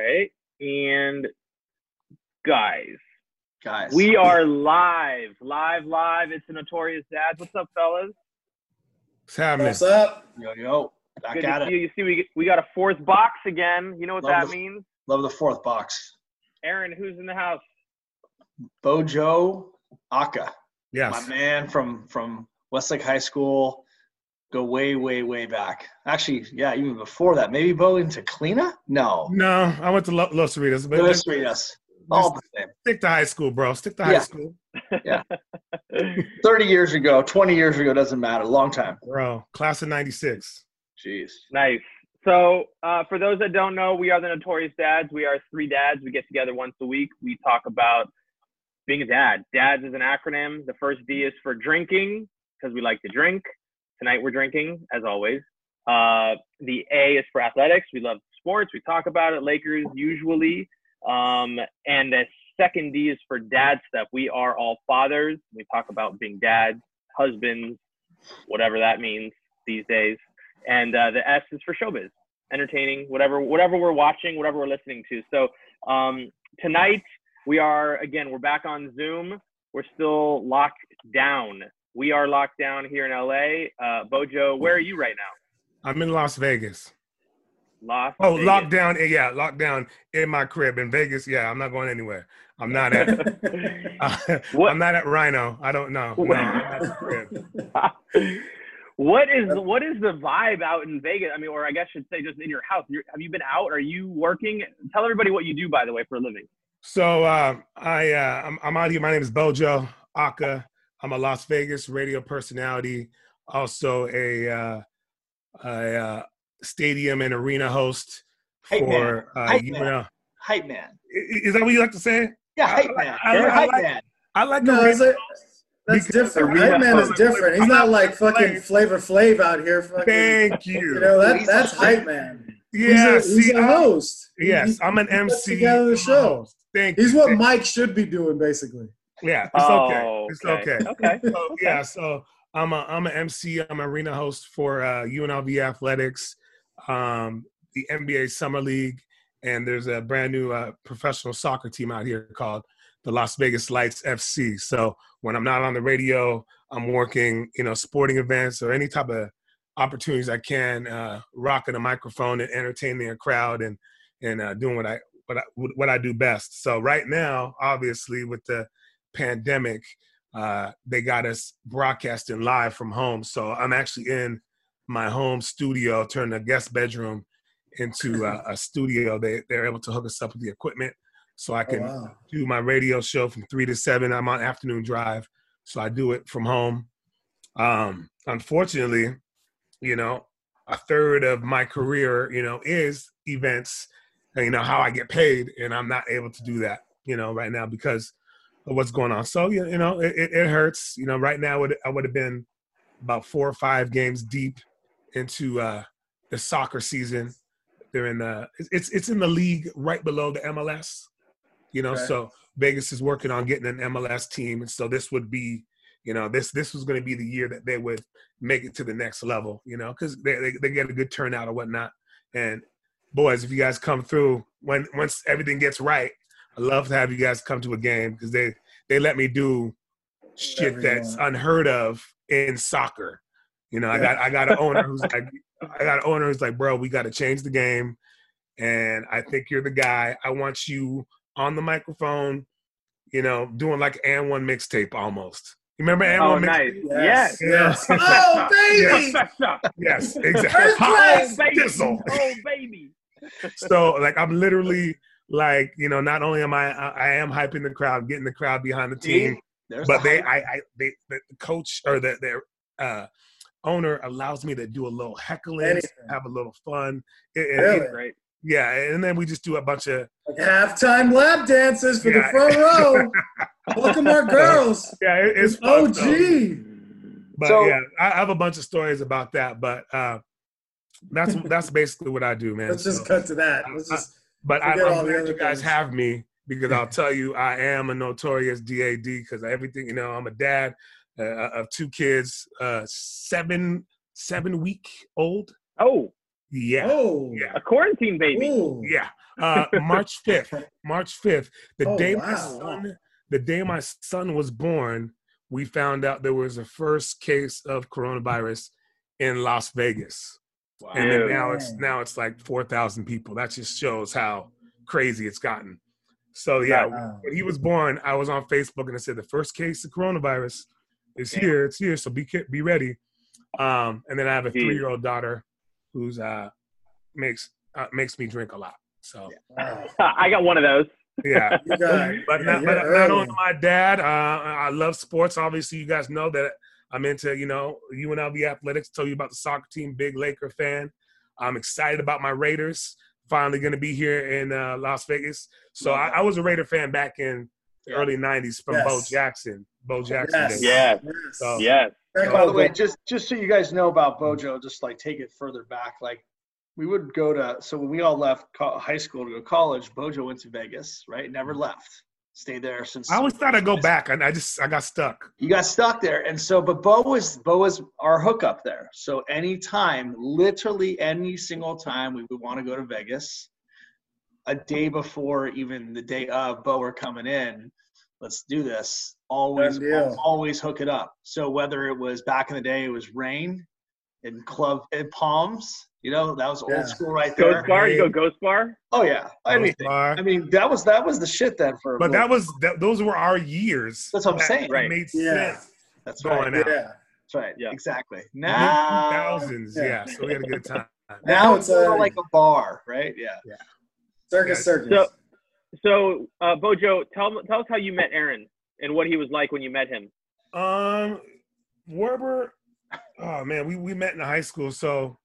right. And guys, Guys. we are live, live, live. It's the Notorious Dads. What's up, fellas? What's happening? What's up? Yo, yo. Back Good at to it. see you. You see, we we got a fourth box again. You know what Love that the- means? Love the fourth box. Aaron, who's in the house? Bojo Aka. Yes. My man from from Westlake High School. Go way, way, way back. Actually, yeah, even before that. Maybe Bo into Cleana? No. No, I went to Lo- Los Cerritos, but Go just straight us. All the same. stick to high school, bro. Stick to high school. Yeah. school, 30 years ago, 20 years ago, doesn't matter. Long time. bro. Class of '96. Jeez. Nice. So, uh, for those that don't know, we are the Notorious Dads. We are three dads. We get together once a week. We talk about being a dad. Dads is an acronym. The first D is for drinking because we like to drink. Tonight we're drinking, as always. Uh, the A is for athletics. We love sports. We talk about it. Lakers usually. Um, and the second D is for dad stuff. We are all fathers. We talk about being dads, husbands, whatever that means these days and uh, the S is for showbiz, entertaining, whatever whatever we're watching, whatever we're listening to. So um, tonight we are again we're back on Zoom. We're still locked down. We are locked down here in LA. Uh, Bojo, where are you right now? I'm in Las Vegas. Las. Oh, Vegas. lockdown. eh, Yeah, lockdown in my crib in Vegas. Yeah, I'm not going anywhere. I'm not at. What- I'm not at Rhino. I don't know. No, I'm at crib. what is what is the vibe out in Vegas? I mean, or I guess I should say just in your house. You're, have you been out? Are you working? Tell everybody what you do, by the way, for a living. So uh, I uh, I'm, I'm out here. My name is Bojo Aka. I'm a Las Vegas radio personality, also a uh, a uh, stadium and arena host Hype man. for uh, Hype you man. Hype man. Is that what you like to say? Yeah, I- hype man. I- You're a I hype like- man. I like No, arena it's like, that's different. Hype man is different. He's not not like fucking. Flavor Flav out here. Fucking, Thank you. you know that, that's hype man. yeah, he's a, he's see, a I- host. yes, He- I'm an he MC. together the show. host. Thank He's you. what Thank- Mike should be doing, basically. Yeah, it's Oh, okay. It's okay. Okay. So yeah, so I'm a I'm an MC. I'm an arena host for uh, UNLV Athletics, um, the NBA Summer League, and there's a brand new uh, professional soccer team out here called the Las Vegas Lights FC. So when I'm not on the radio, I'm working, you know, sporting events or any type of opportunities I can, uh, rocking a microphone and entertaining a crowd and and uh, doing what I what I what I do best. So right now, obviously, with the pandemic, uh, they got us broadcasting live from home. So I'm actually in my home studio, turned a guest bedroom into a, a studio. They they're able to hook us up with the equipment, so I Oh, can wow. do my radio show from three to seven. I'm on afternoon drive, so I do it from home. Um, unfortunately, you know, a third of my career, you know, is events, and, you know, how I get paid, and I'm not able to do that, you know, right now because of what's going on. So, you you know, it, it, it hurts. You know, right now, it, I would have been about four or five games deep into uh, the soccer season. They're in the it's it's in the league right below the MLS. You know, Okay. so Vegas is working on getting an MLS team, and so this would be, you know, this this was going to be the year that they would make it to the next level. You know, because they, they they get a good turnout or whatnot. And boys, if you guys come through when once everything gets right, I love to have you guys come to a game because they they let me do shit Whatever you that's unheard of in soccer. You know, I got I got an owner who's like I got an owner who's like, bro, we got to change the game, and I think you're the guy. I want you on the microphone, you know, doing like an one mixtape almost. You remember an Oh, one nice. mixtape? Yes. Yes. Yeah. Oh, baby! Professor. Yes, exactly. First Hot class. baby. Oh, baby. so like I'm literally like you know not only am I I I am hyping the crowd, getting the crowd behind the team, See? There's but the they. I, I they the coach or the their uh, owner allows me to do a little heckling, Anything. have a little fun. It- it- Really? it- Great. yeah, and then we just do a bunch of Like halftime lap dances for Yeah. the front row. Welcome our girls. yeah, it- it's fun, so- OG. But So- yeah, I I have a bunch of stories about that. But uh, that's that's basically what I do, man. Let's just cut to that. Let's just But I, Forget all I'm glad you guys things. have me because I'll tell you, I am a notorious DAD because everything, you know, I'm a dad uh, of two kids, uh, seven seven week old. Oh, Yeah, Oh. Yeah. A quarantine baby. Ooh. yeah. Uh, March fifth. March fifth. The Oh, day my son, the day my son was born, we found out there was a first case of coronavirus in Las Vegas. Wow. and then now it's now it's like four thousand people. That just shows how crazy it's gotten. So yeah, Wow. when he was born, I was on Facebook and I said the first case of coronavirus is Damn. here. It's here, so be be ready. Um, and then I have a three year old daughter who's uh makes uh, makes me drink a lot. So Wow. I got one of those. yeah. But yeah, not, but not only my dad, uh, I love sports. Obviously, you guys know that I'm into, you know, UNLV athletics. Told you about the soccer team, big Laker fan. I'm excited about my Raiders. Finally going to be here in uh, Las Vegas. So I, I was a Raider fan back in the Yeah. early '90s from Yes. Bo Jackson. Bo Jackson. Yes. Yeah. Yes. So- Yes. Back By the way, just just so you guys know about Bojo, just like take it further back. Like we would go to so when we all left co- high school to go to college, Bojo went to Vegas, right? Never left. Stayed there since I always thought I'd go back, and I just I got stuck. you got stuck there. And so, but Bo was Bo was our hookup there. So anytime, literally any single time we would want to go to Vegas, a day before, even the day of, Bo we're coming in. Let's do this. Always, Done always hook it up. So whether it was back in the day, it was rain in club in Palms. You know that was old Yeah. school right there. Ghost bar. You go ghost bar. Oh yeah, anything. Bar. I mean, that was that was the shit then for. But that was that, those were our years. That's what I'm that saying. Right. Made Yeah. sense that's right. going out. yeah. That's right. Yeah. Exactly. Mid Now, 2000s, Yeah. yeah. So we had a good time. now Now it's it's more a- like a bar, right? Yeah. Circus, Yeah. circus. So- So, uh, Bojo, tell tell us how you met Aaron and what he was like when you met him. Um, Werber. Oh man, we, we met in high school. So,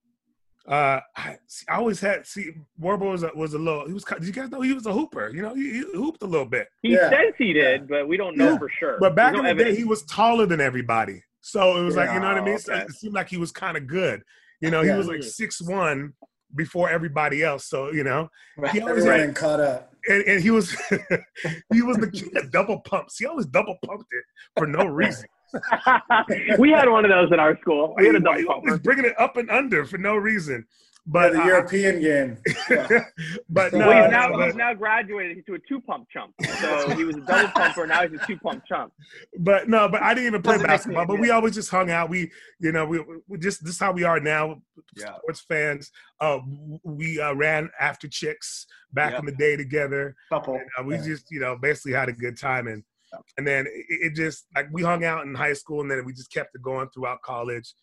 uh, I, I always had see Werber was a, was a little. He was. kind- Did you guys know he was a hooper? You know, he, he hooped a little bit. He Yeah. says he did, but we don't know Yeah. for sure. But back There's in no the day, evidence. he was taller than everybody. So it was like you know what I mean. So. It seemed like he was kind of good. You know, he was like six one before everybody else. So you know, he always Everyone had, had caught up. and, and he was he was the kid that double pumps. He always double pumped it for no reason. we had one of those in our school. We He, had a he double always pumper. bringing it up and under for no reason. But But the uh, European game. but no, well, he's now but- he's now graduated to a two pump chump. So he was a double pumper. Now he's a two pump chump. But no, but I didn't even play basketball. me- But we always just hung out. We, you know, we, we just this is how we are now. Yeah. Sports fans. Uh, we uh, ran after chicks back Yeah. in the day together. Couple. Uh, we Yeah. just, you know, basically had a good time, and and then it, it just like we hung out in high school, and then we just kept it going throughout college.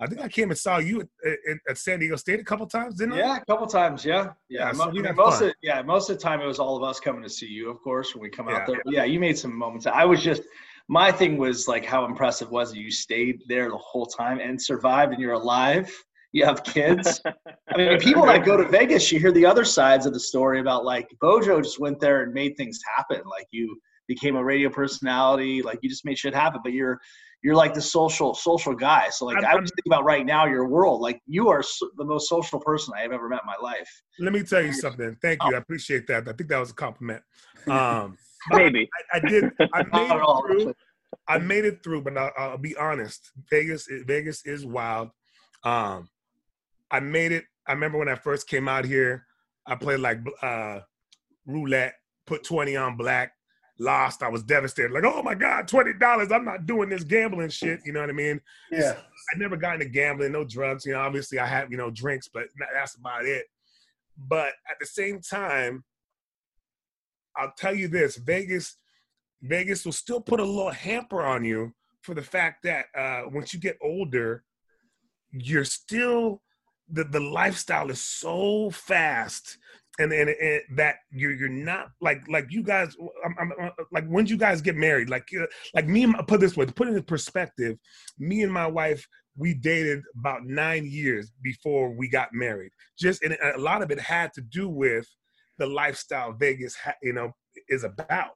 I think I came and saw you at, at, at San Diego State a couple times, didn't I? Yeah, a couple times. Yeah, yeah. Yeah, so we I mean, had most fun. of yeah, most of the time it was all of us coming to see you. Of course, when we come Yeah. out there. Yeah, you made some moments. I was just my thing was like how impressive was it you stayed there the whole time and survived, and you're alive. You have kids. I mean, people that go to Vegas, you hear the other sides of the story about like Bojo just went there and made things happen. Like you became a radio personality, like you just made shit happen. But you're you're like the social social guy. So like I'm- i was thinking about right now your world. Like you are so, the most social person I have ever met in my life. Let me tell you something. Thank you. I appreciate that. I think that was a compliment. Um, Maybe. I, I did. I made it through. I made it through, but I'll, I'll be honest. Vegas, Vegas is wild. Um, I made it. I remember when I first came out here. I played like uh, roulette, put twenty on black, lost. I was devastated. Like, oh my god, twenty dollars! I'm not doing this gambling shit. You know what I mean? Yeah. I never got into gambling, no drugs. You know, obviously I have you know drinks, but that's about it. But at the same time, I'll tell you this: Vegas, Vegas will still put a little hamper on you for the fact that uh, once you get older, you're still the the lifestyle is so fast. And, and, and that you're you're not like like you guys I'm, I'm, like when you guys get married? Like uh, like me and my- put this way put it in perspective me and my wife we dated about nine years before we got married. Just and a lot of it had to do with the lifestyle vegas ha- you know is about.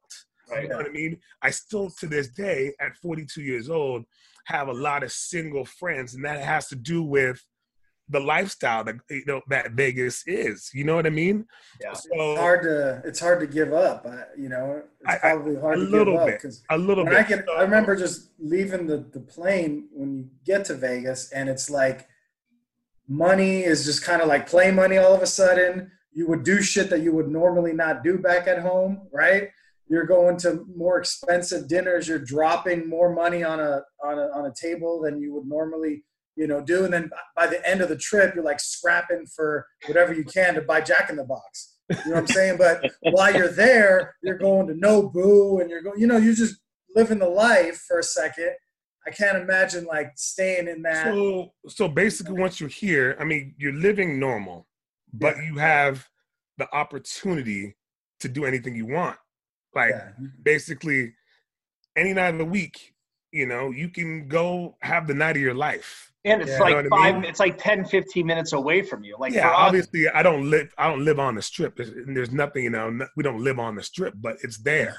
You know what i mean? I still to this day at 42 years old have a lot of single friends and that has to do with the lifestyle that you know that vegas is you know what i mean Yeah. It's hard to it's hard to give up. I, you know, I- it's I- probably hard a to little give up bit. because a little bit I get, So- I remember just leaving the, the plane when you get to Vegas, and it's like money is just kind of like play money all of a sudden. You would do shit that you would normally not do back at home, right? You're going to more expensive dinners. You're dropping more money on a on a on a table than you would normally, you know, do. And then by the end of the trip, you're like scrapping for whatever you can to buy Jack in the Box. You know what I'm saying? But while you're there, you're going to Nobu and you're going, you know, you're just living the life for a second. I can't imagine like staying in that. So, so basically, once you're here, I mean, you're living normal, but you have the opportunity to do anything you want. Like, Yeah. Mm-hmm. basically, any night of the week, you know, you can go have the night of your life. And it's Yeah. like what I mean? it's like 10, 15 minutes away from you. Like yeah, us, obviously, I don't live. I don't live on the strip. There's, there's nothing, you know. no- we don't live on the strip, but it's there.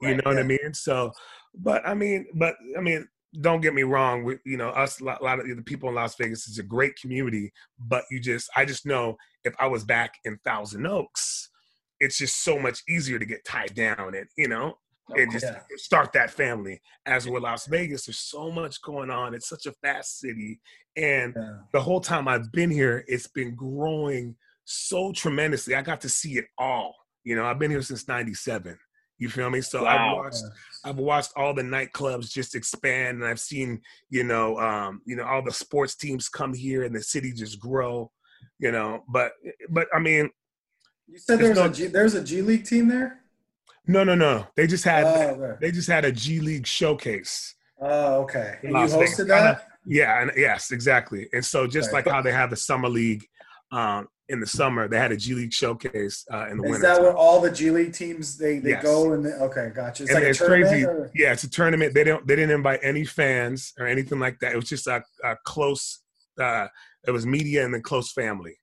You Right, know what I mean? So, but I mean, but I mean, don't get me wrong. We, you know, us a lot, lot of the people in Las Vegas is a great community, but you just, I just know if I was back in Thousand Oaks, it's just so much easier to get tied down and you know, and just start that family. As with Las Vegas, there's so much going on. It's such a fast city, and Yeah. the whole time I've been here, it's been growing so tremendously. I got to see it all. You know, I've been here since '97. You feel me? So I've Wow. watched, I've watched all the nightclubs just expand, and I've seen, you know, um, you know, all the sports teams come here, and the city just grow. You know, but but I mean, You said There's there's no- a G, there's a G League team there. No, no, no. They just had Oh, okay. they just had a G League showcase. Oh, okay. And you Las Vegas. hosted that? Yeah, and yes, exactly. And so just Okay. like how they have the summer league um, in the summer, they had a G League showcase uh, in the Is winter. Is that where all the G League teams they, they Yes. go and they, okay, gotcha. It's and like it's tournament. crazy. Or? Yeah, it's a tournament. They don't. They didn't invite any fans or anything like that. It was just a, a close. Uh, it was media and then close family.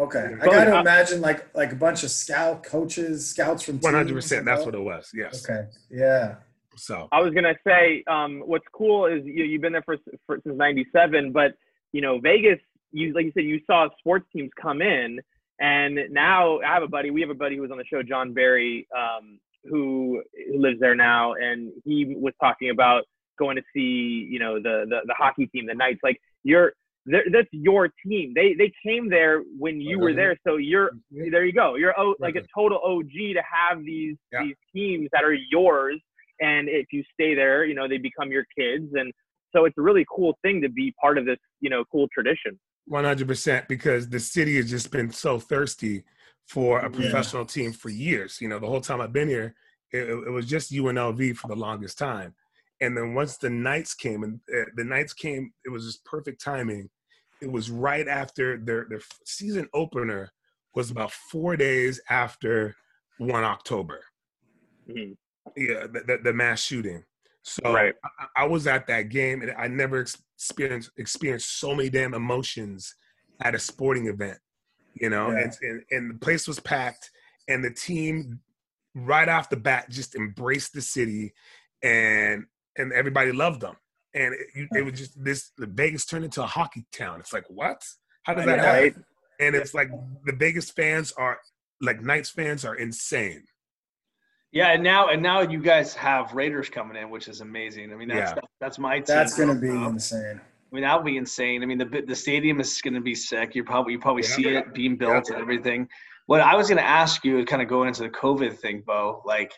Okay, I got to uh, imagine like like a bunch of scout coaches, scouts from One hundred percent. That's what it was. Yes. Okay, yeah, So I was gonna say, um, what's cool is you, you've been there for, for since '97, but you know Vegas, you like you said, you saw sports teams come in, and now I have a buddy. We have a buddy who was on the show, John Barry, um, who, who lives there now, and he was talking about going to see, you know, the the, the hockey team, the Knights. Like you're, they're- that's your team. They they came there when you were there, so you're there. You go. You're o, like a total OG to have these Yeah. these teams that are yours and if you stay there, you know, they become your kids. And so it's a really cool thing to be part of this, you know, cool tradition. one hundred percent because the city has just been so thirsty for a Yeah. professional team for years. You know, the whole time I've been here, it, it was just UNLV for the longest time. And then once the Knights came, and uh, the Knights came, it was just perfect timing. It was right after their their season opener was about four days after one October. Mhm. Yeah, the, the, the mass shooting. So Right. I, I was at that game, and I never experienced experienced so many damn emotions at a sporting event. You know, Yeah. and, and and the place was packed, and the team right off the bat just embraced the city, and and everybody loved them. And it, you, it was just this. The Vegas turned into a hockey town. It's like what? How does that Yeah. happen? Right. And it's like the Vegas fans are like Knights fans are insane. Yeah, and now and now you guys have Raiders coming in, which is amazing. I mean, that's Yeah. that's my team. that's gonna be Um, insane. I mean, that would be insane. I mean, the the stadium is going to be sick. You probably you probably Yeah. see it being built and everything. What I was going to ask you, kind of going into the COVID thing, Bo, like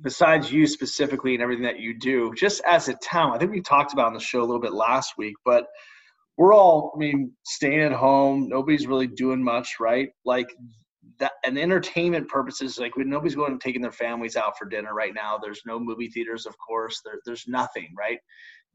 besides you specifically and everything that you do, just as a town, I think we talked about on the show a little bit last week, but we're all, I mean, staying at home. Nobody's really doing much, right? Like that, and entertainment purposes, like when nobody's going and taking their families out for dinner right now. There's no movie theaters, of course. There, there's nothing, right?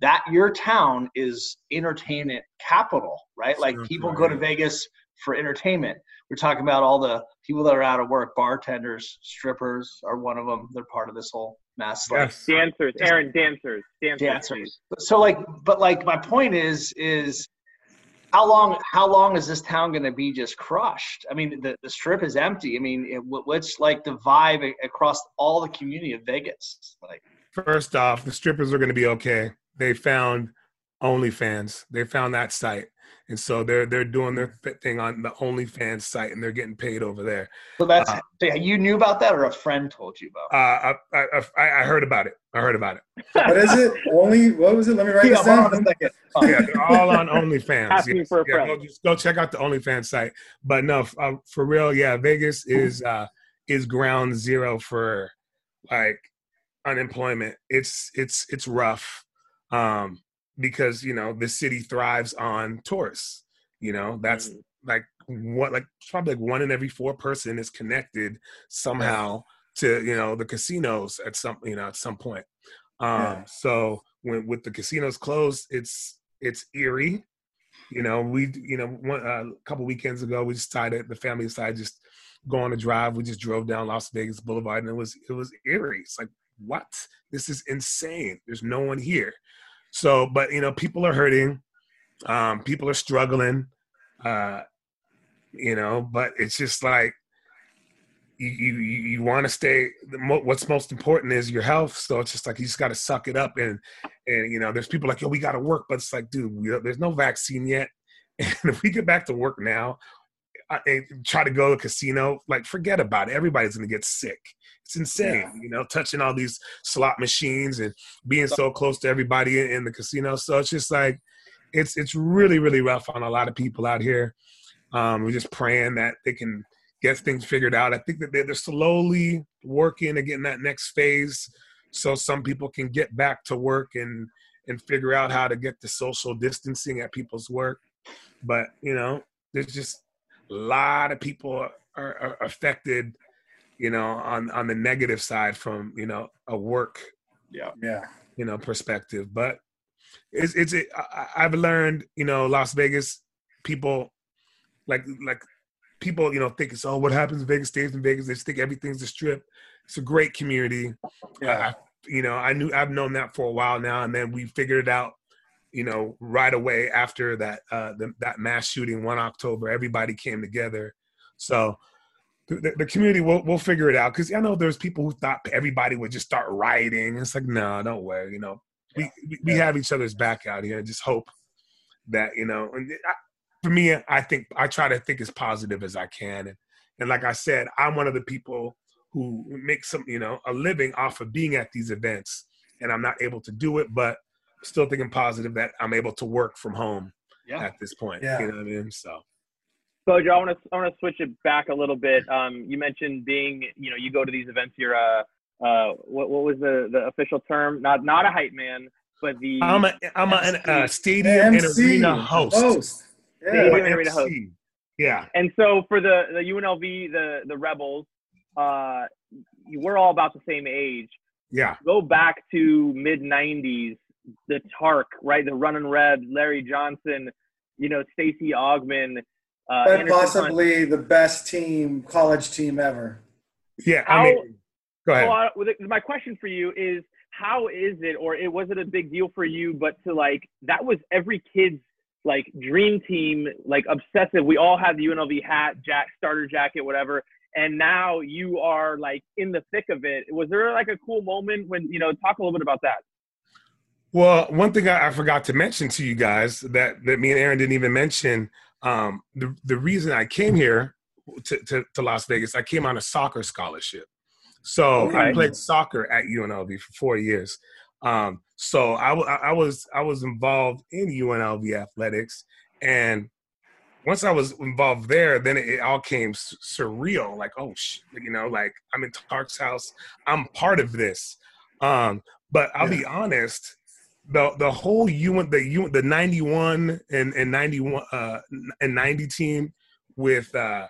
that your town is entertainment capital, right? Like people go to. Vegas for entertainment. We're talking about all the people that are out of work, bartenders, strippers are one of them. They're part of this whole mess. Like Yes. Dancers, Aaron, dancers, dancers. dancers. So like, but like my point is, is how long, how long is this town going to be just crushed? I mean, the, the strip is empty. I mean, it, what's like the vibe across all the community of Vegas? Like, First off, the strippers are going to be okay. They found OnlyFans. They found that site. And so they're they're doing their thing on the OnlyFans site, and they're getting paid over there. So that's Uh, you knew about that, or a friend told you about? Uh, I, I I I heard about it. I heard about it. What is it? Only what was it? Let me write Yeah, this hold on down. a second. Oh, Yeah, they're all on OnlyFans. Asking Yes. for a Yeah, friend. go, just go check out the OnlyFans site. But no, f- uh, for real, yeah, Vegas is uh, is ground zero for like unemployment. It's it's it's rough um, because you know the city thrives on tourists. You know that's Mhm. like what like probably like one in every four person is connected somehow to you know the casinos at some you know at some point. Um, Yeah. So when with the casinos closed, it's it's eerie. You know, we you know one uh, a couple weekends ago we decided the family decided just go on a drive. We just drove down Las Vegas Boulevard and it was it was eerie. It's like what? This is insane. There's no one here. So, but you know, people are hurting. Um, people are struggling. Uh, you know, but it's just like you you you, want to stay. What's most important is your health. So it's just like you just got to suck it up and and you know, there's people like yo, we got to work, but it's like, dude, we, there's no vaccine yet, and if we get back to work now. And try to go to a casino, like forget about it. Everybody's gonna get sick. It's insane, you know, touching all these slot machines and being so close to everybody in, in the casino. So it's just like it's it's really really rough on a lot of people out here. Um, we're just praying that they can get things figured out. I think that they're, they're slowly working and getting that next phase, so some people can get back to work and and figure out how to get the social distancing at people's work. But you know, there's just a lot of people are, are affected, you know, on on the negative side from you know a work Yeah. Yeah. you know perspective but it's it's it, I, i've learned you know las vegas people like like people you know think it's oh what happens in vegas stays in vegas they just think everything's a strip it's a great community Yeah. I, you know i knew i've known that for a while now and then we figured it out you know right away after that uh the, that mass shooting one october everybody came together so the, the- community will we'll figure it out because I know there's people who thought everybody would just start rioting. It's like no, don't worry. You know, we we, we have each other's back out here just hope that you know. And I, for me, I think I try to think as positive as I can. And and like I said, I'm one of the people who make some you know a living off of being at these events, and I'm not able to do it, but still thinking positive that I'm able to work from home Yeah. at this point. Yeah. You know what I mean? So. Bojo, I want to I want to switch it back a little bit. Um, you mentioned being, you know, you go to these events. You're a, uh, what what was the the official term? Not not a hype man, but the I'm a I'm a, an- a MC. stadium and arena host. Host. Yeah. Stadium and arena host. MC. Yeah, And so for the the UNLV, the the Rebels, uh, we're all about the same age. yeah, Go back to mid '90s, the Tark, right? The Running Red, Larry Johnson, you know, Stacey Augmon. Uh, But Anderson Hunt. possibly the best team, college team ever. yeah. How- I mean, go ahead. Well, I- well, my question for you is, how is it, or it was it a big deal for you? But to like, that was every kid's like dream team, like obsessive. We all had the UNLV hat, jack, starter jacket, whatever. And now you are like in the thick of it. Was there like a cool moment when you know? Talk a little bit about that. Well, one thing I, I forgot to mention to you guys that, that me and Aaron didn't even mention. Um, the the reason I came here to, to, to Las Vegas, I came on a soccer scholarship. So I played soccer at UNLV for four years. Um, so I, I was I was involved in UNLV athletics, and once I was involved there, then it, it all came surreal. Like, oh, sh- you know, like I'm in Tark's house. I'm part of this. Um, but I'll be honest, the the whole UN the U the 91 and and 91 uh and 90 team with uh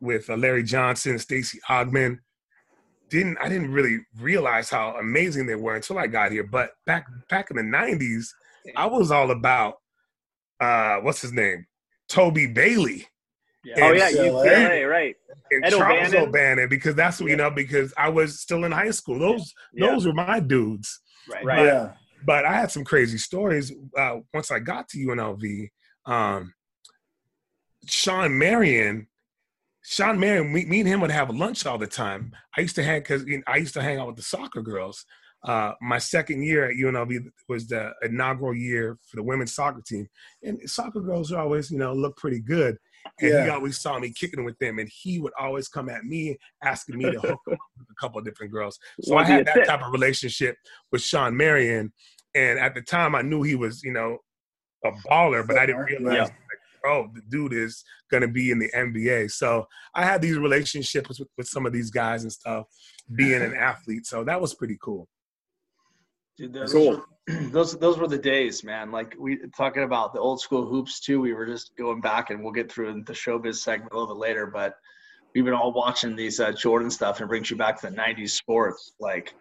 with uh, Larry Johnson, Stacey Augmon didn't I didn't really realize how amazing they were until I got here. But back back in the 90s, I was all about uh what's his name? Toby Bailey Yeah. Oh And yeah, UCLA. UCLA, right? and Ed Charles O'Bannon. O'Bannon because that's what you know because I was still in high school. Those Yeah. those were my dudes. Right. Right. Yeah. But I had some crazy stories uh, once I got to UNLV. Um, Shawn Marion, Shawn Marion, me, me and him would have lunch all the time. I used to hang because you know, I used to hang out with the soccer girls. uh, my second year at UNLV was the inaugural year for the women's soccer team, and soccer girls are always, you know, look pretty good. And Yeah. he always saw me kicking with them, and he would always come at me asking me to hook up with a couple of different girls. So I had that sit. type of relationship with Shawn Marion, and at the time I knew he was, you know, a baller, but I didn't realize. Yeah. Like, Oh, the dude is gonna be in the NBA. So I had these relationships with, with some of these guys and stuff, being an athlete. So that was pretty cool. Dude, those, Cool. were, those those were the days, man. Like we talking about the old school hoops too. We were just going back, and we'll get through the showbiz segment a little bit later. But we've been all watching these uh, Jordan stuff, and it brings you back to the '90s sports, like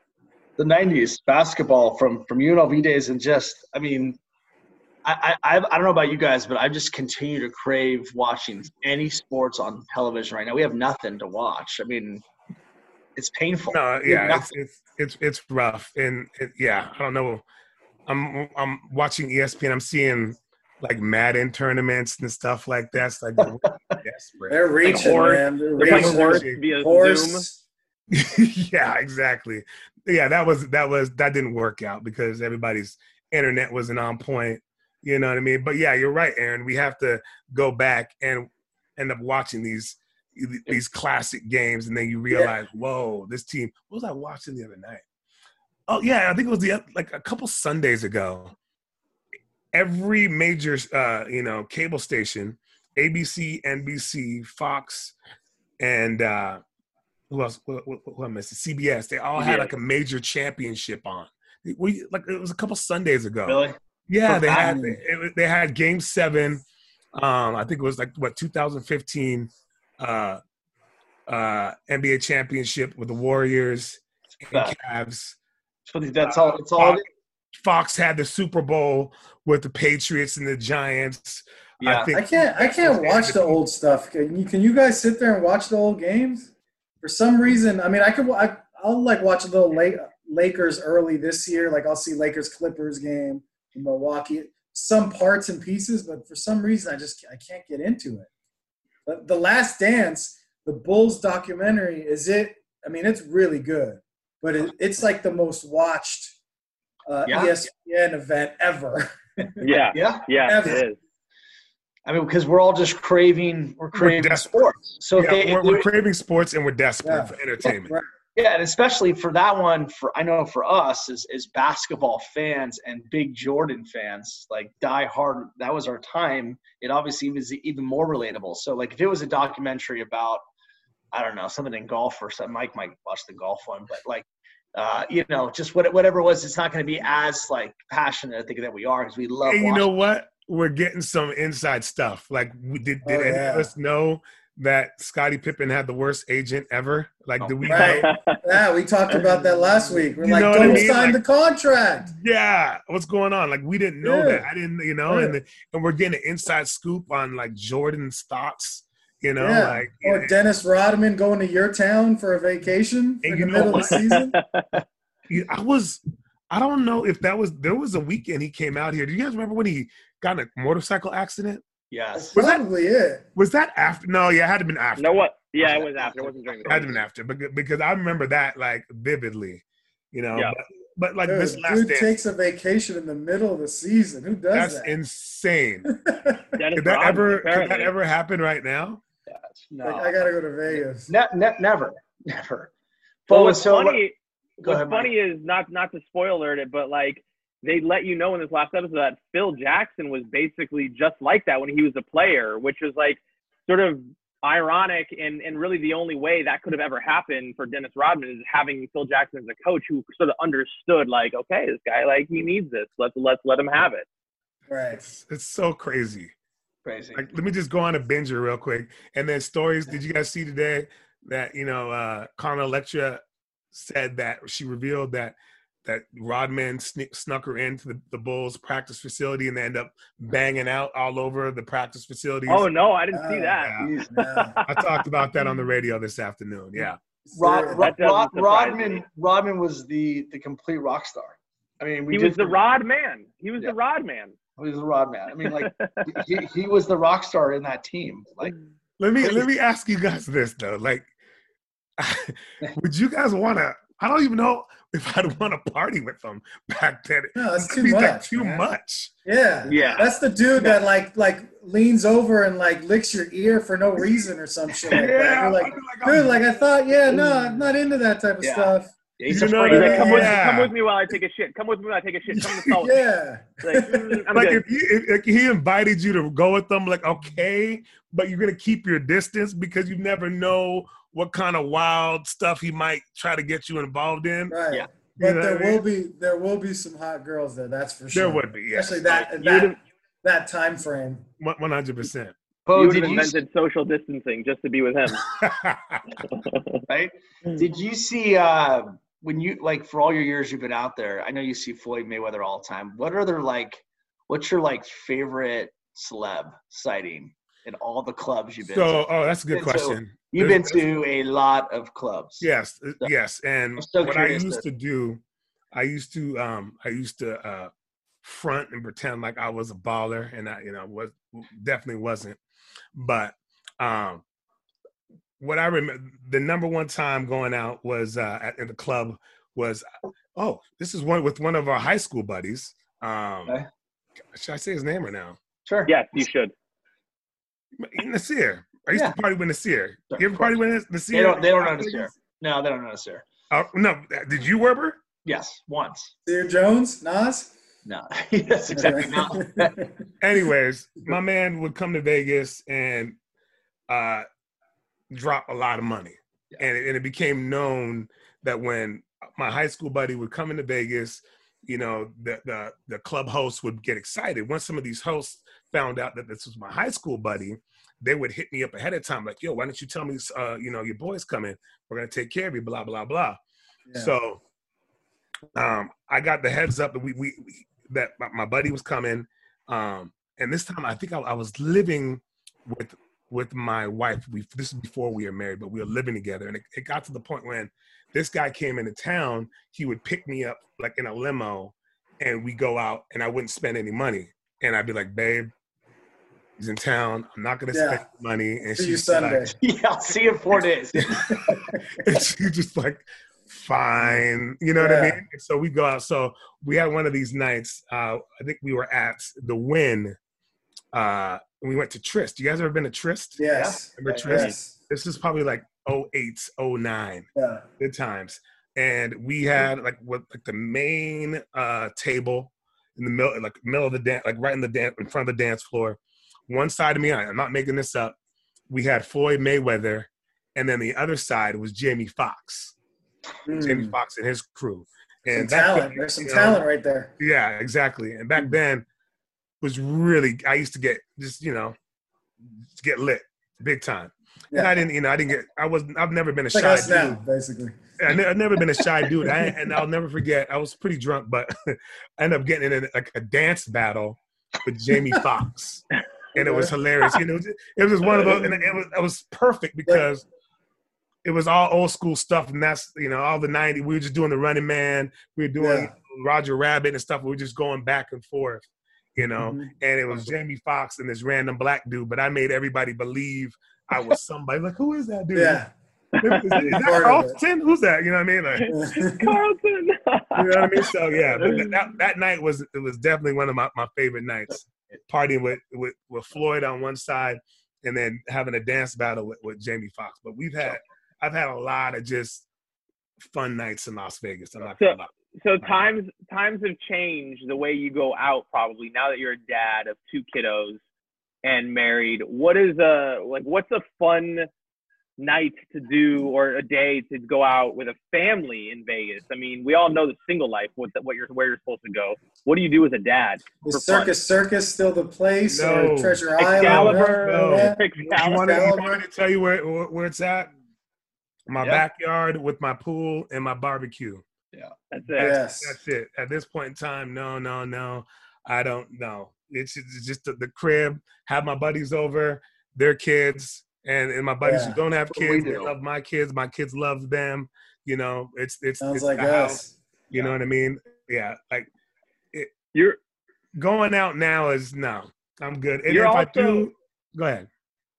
the '90s basketball from from UNLV days, and just I mean, I I I don't know about you guys, but I just continue to crave watching any sports on television right now. We have nothing to watch. I mean, it's painful. No, yeah, it's it's it's it's rough, and it, yeah, I don't know. I'm I'm watching ESPN. I'm seeing like Madden tournaments and stuff like that. It's like we're desperate. They're reaching, horse. man. They're They're reaching. horse via Zoom. Horse. yeah, exactly. Yeah, that was that was that didn't work out because everybody's internet wasn't on point. You know what I mean? But yeah, you're right, Aaron. We have to go back and end up watching these these classic games, and then you realize, whoa, this team. What was I watching the other night? Oh yeah, I think it was the like a couple Sundays ago. Every major, uh, you know, cable station, ABC, NBC, Fox, and uh, who else? What, what, what am I missing? CBS. They all had Yeah. like a major championship on. We like it was a couple Sundays ago. Really? Yeah, they had it, they had Game Seven. Um, I think it was like what 2015 uh, uh, NBA championship with the Warriors and That- Cavs. So that's all. It's all. Fox had the Super Bowl with the Patriots and the Giants. Yeah. I think I can't. I can't watch the old stuff. Can you? Can you guys sit there and watch the old games? For some reason, I mean, I could. I, I'll like watch a little late Lakers early this year. Like I'll see Lakers Clippers game in Milwaukee. Some parts and pieces, but for some reason, I just I can't get into it. But the Last Dance, the Bulls documentary, is it? I mean, it's really good, but it, it's like the most watched uh, Yeah. ESPN event ever. Yeah, Yeah. yeah, Ever. it is. I mean, because we're all just craving, we're craving desperate. sports. So yeah, they, we're, we're craving sports and we're desperate Yeah. for entertainment. Right. Yeah, and especially for that one, for I know for us as as basketball fans and big Jordan fans, like die hard. That was our time. It obviously was even more relatable. So like, if it was a documentary about, I don't know, something in golf or something, Mike might watch the golf one, but like. Uh, you know, just what, whatever it was, it's not going to be as like passionate. I think that we are because we love. Hey, you know what? We're getting some inside stuff. Like, did did Oh, any yeah. of us know that Scottie Pippen had the worst agent ever? Like, did we oh. Right. Yeah, we talked about that last week. We're You like, know what I don't mean? sign Like- the contract. Yeah, what's going on? Like, we didn't know Yeah. that. I didn't, you know, and Yeah. the, and we're getting an inside scoop on like Jordan's thoughts. You know, yeah. like or Dennis Rodman going to your town for a vacation in the know middle of the season. I was. I don't know if that was there was a weekend he came out here. Do you guys remember when he got in a motorcycle accident? Yes. Was that- it. Was that after? No, yeah, it had to been after. no, what? Yeah, it was after. It wasn't during the It had to have been after, because because I remember that like vividly, you know. Yeah. But, but like Dude, this last dude dance, takes a vacation in the middle of the season. Who does that's that? insane. Dennis Could that Rodman, ever could that ever happen right now? No. Like, I gotta go to Vegas. Ne- ne- never, never. Well, But what's so funny, Go what's ahead, Mike. funny is not not to spoil alert it, but like they let you know in this last episode that Phil Jackson was basically just like that when he was a player, which was like sort of ironic and and really the only way that could have ever happened for Dennis Rodman is having Phil Jackson as a coach who sort of understood like, okay, this guy like he needs this. Let's let's let him have it. Right. It's it's so crazy. crazy. Like, let me just go on a binger real quick, and then stories. Did you guys see today that you know uh Carmen Electra said that she revealed that that Rodman sne- snuck her into the, the Bulls practice facility and they end up banging out all over the practice facility. Oh no, I didn't see Oh, that. Yeah. Yeah. I talked about that on the radio this afternoon. Yeah. Rod, Rod, Rod, Rodman, me. Rodman was the the complete rock star. I mean, we He was the forget- Rod man. He was Yeah. the Rod man. He was the Rod man. I mean, like he, he was the rock star in that team. Like, Let me let me ask you guys this though. Like, would you guys want to I don't even know if I'd want to party with them back then. No, that's too be, like, much, too man. much. Yeah. Yeah. That's the dude that like like leans over and like licks your ear for no reason or some shit like. Yeah, You're like, I'd I'm- dude, like I thought, yeah, no, I'm not into that type of Yeah. stuff. He's You know freak. Like, come, with, Yeah. come with me while I take a shit. Come with me while I take a shit. Come to salt. Yeah. Like, mm, like if, you, if, if he invited you to go with them, like okay, but you're gonna keep your distance because you never know what kind of wild stuff he might try to get you involved in. Right. Yeah. You But know there what I mean? will be there will be some hot girls there, that's for sure. There would be, yes, Especially that You'd that that time frame. one hundred percent. Bo, you would did have you invented social distancing just to be with him. right? Did you see uh, when you like for all your years you've been out there? I know you see Floyd Mayweather all the time. What other like? What's your like favorite celeb sighting in all the clubs you've been So, to? oh, that's a good And so- question. You've been to a lot of clubs. Yes, uh, yes, and so what I used to- to do, I used to, um, I used to uh, front and pretend like I was a baller, and I, you know, was definitely wasn't. But um, what I remember, the number one time going out was uh, at in the club was, oh, this is one with one of our high school buddies. Um, Okay. Should I say his name right now? Sure. yes, you should. Nasir. I used Yeah. to party with Nasir. Sure, You ever party with Nasir? They don't. They don't know Nasir. No, they don't know Nasir. Uh, no, did you, Werber? Yes, once. Sear Jones, Nas? No. yes, exactly. No. anyways, my man would come to Vegas and uh, drop a lot of money, and it, and it became known that when my high school buddy would come into Vegas, you know, the the the club hosts would get excited. Once some of these hosts found out that this was my high school buddy, they would hit me up ahead of time, like, "Yo, why don't you tell me, uh, you know, your boy's coming? We're gonna take care of you." Blah blah blah. Yeah. So um, I got the heads up that we, we, we that my, my buddy was coming, um, and this time I think I, I was living with with my wife. We this is before we were married, but we were living together, and it, it got to the point when this guy came into town. He would pick me up like in a limo, and we go out, and I wouldn't spend any money, and I'd be like, "Babe, he's in town. I'm not gonna Yeah. spend money," and See you she's like, yeah, I'll see you in four days. and she's just like fine. You know what i mean? And so we go out. So we had one of these nights uh i think we were at the Wynn uh and we went to Tryst. You guys ever been to Tryst? Yes. remember Tryst? Yes. this is probably like 08 09 Yeah. good times. And we had like what like the main uh table in the middle like middle of the dance like right in the dance in front of the dance floor one side of me i'm not making this up we had floyd mayweather and then the other side was jamie foxx jamie Mm. foxx and his crew and back talent. then, There's some know, talent right there. yeah exactly and back then was really i used to get just you know get lit big time and Yeah. i didn't you know i didn't get i was i've never been a like shy dude now, basically. I I've never been a shy dude, I, and I'll never forget. I was pretty drunk, but I ended up getting in a, like a dance battle with Jamie Foxx, and it was hilarious. You know, it was just one of those, and it was it was perfect because it was all old school stuff, and that's you know all the '90s. We were just doing the Running Man, we were doing Yeah. Roger Rabbit and stuff. We were just going back and forth, you know. Mhm. And it was Jamie Foxx and this random black dude, but I made everybody believe I was somebody. Like, who is that dude? Yeah. Is, is that Part of it. Carlton? Who's that? You know what I mean? Like, Carlton. you know what I mean? So yeah, but that, that that night was it was definitely one of my, my favorite nights. Partying with, with with Floyd on one side, and then having a dance battle with, with Jamie Foxx. But we've had I've had a lot of just fun nights in Las Vegas. I'm not gonna lie. so times times have changed the way you go out probably now that you're a dad of two kiddos and married what is a like what's a fun night to do or a day to go out with a family in Vegas I mean we all know the single life what the, what you're where you're supposed to go what do you do as a dad Is for fun. Circus Circus still the place No. or Treasure Island? Excalibur No. Yeah. You Excalibur. want, to, you want me to tell you where where, where it's at? My Yeah. backyard with my pool and my barbecue. Yeah, that's it Yes. That's it. At this point in time, no, no, no. I don't know. It's just, it's just the, the crib. Have my buddies over, their kids, and, and my buddies Yeah. who don't have That's what kids. They do. love my kids. My kids love them. You know, it's it's Sounds it's like the house. us. You know what I mean? Yeah, like you're going out now is no. I'm good. And You're if I also- do, go ahead.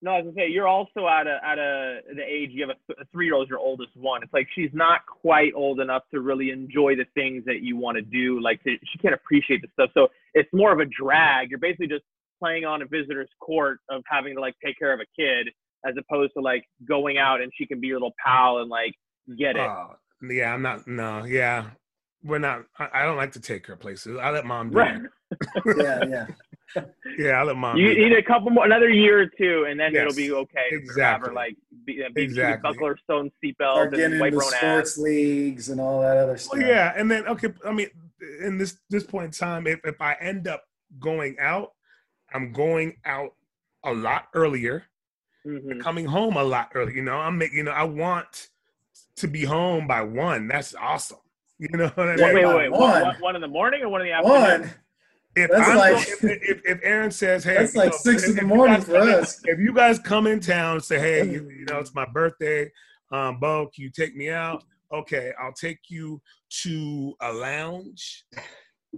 No, I was gonna say you're also at a at a the age you have a, a three year old is your oldest one. It's like she's not quite old enough to really enjoy the things that you want to do. Like to, she can't appreciate the stuff. So it's more of a drag. You're basically just playing on a visitor's court of having to like take care of a kid as opposed to like going out and she can be your little pal and like get it. Oh, yeah, I'm not. No, yeah, we're not. I, I don't like to take her places. I let mom do Right. it. Yeah, yeah. Yeah, I let mom. You need a couple more, another year or two, and then it'll be okay. exactly. her like be, be Exactly. buckle her stone Start seatbelt getting and wipe into her own ass. sports leagues and all that other stuff. Well, yeah, and then okay. I mean, in this this point in time, if if I end up going out, I'm going out a lot earlier, Mhm. coming home a lot early. You know, I'm making. You know, I want to be home by one. That's awesome. You know what I mean? Wait, wait, by wait. one. One, one, one in the morning or one in the afternoon? One. If, That's like- go- if, if, if Aaron says, "Hey," That's like know, six in the morning guys for us. if you guys come in town and say, "Hey, you, you know, it's my birthday, um, Bo, can you take me out?" Okay, I'll take you to a lounge.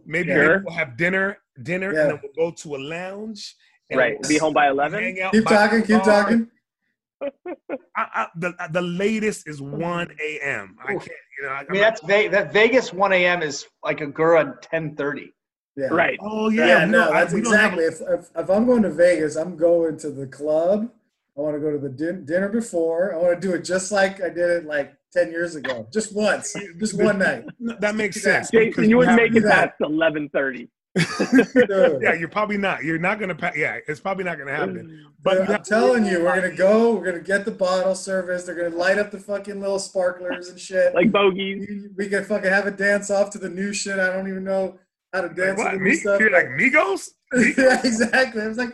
Maybe, maybe we'll have dinner, dinner, Yeah. and then we'll go to a lounge. And Right. we'll Be home by 11? out Keep by talking, keep bar. talking. I, I, the the latest is one a.m. I can't, you know. I, I mean, that's Ve- that Vegas 1 a.m. is like a girl at 10:30. Yeah. Right. oh Yeah, yeah, no, don't- I- that's we don't exactly. If, if if I'm going to Vegas, I'm going to the club. I want to go to the din- dinner before. I want to do it just like I did it like ten years ago, just once, just one night. That makes sense. Jason, you wouldn't make it that. past eleven thirty. Dude. Yeah, you're probably not. You're not gonna. Pa- yeah, it's probably not gonna happen. Mm. But you I'm have- telling you, we're gonna go. We're gonna get the bottle service. They're gonna light up the fucking little sparklers and shit. Like bogeys. we, we can fucking have a dance off to the new shit. I don't even know how to dance what? to the Me? new stuff. You're like Migos? yeah, exactly. I was like,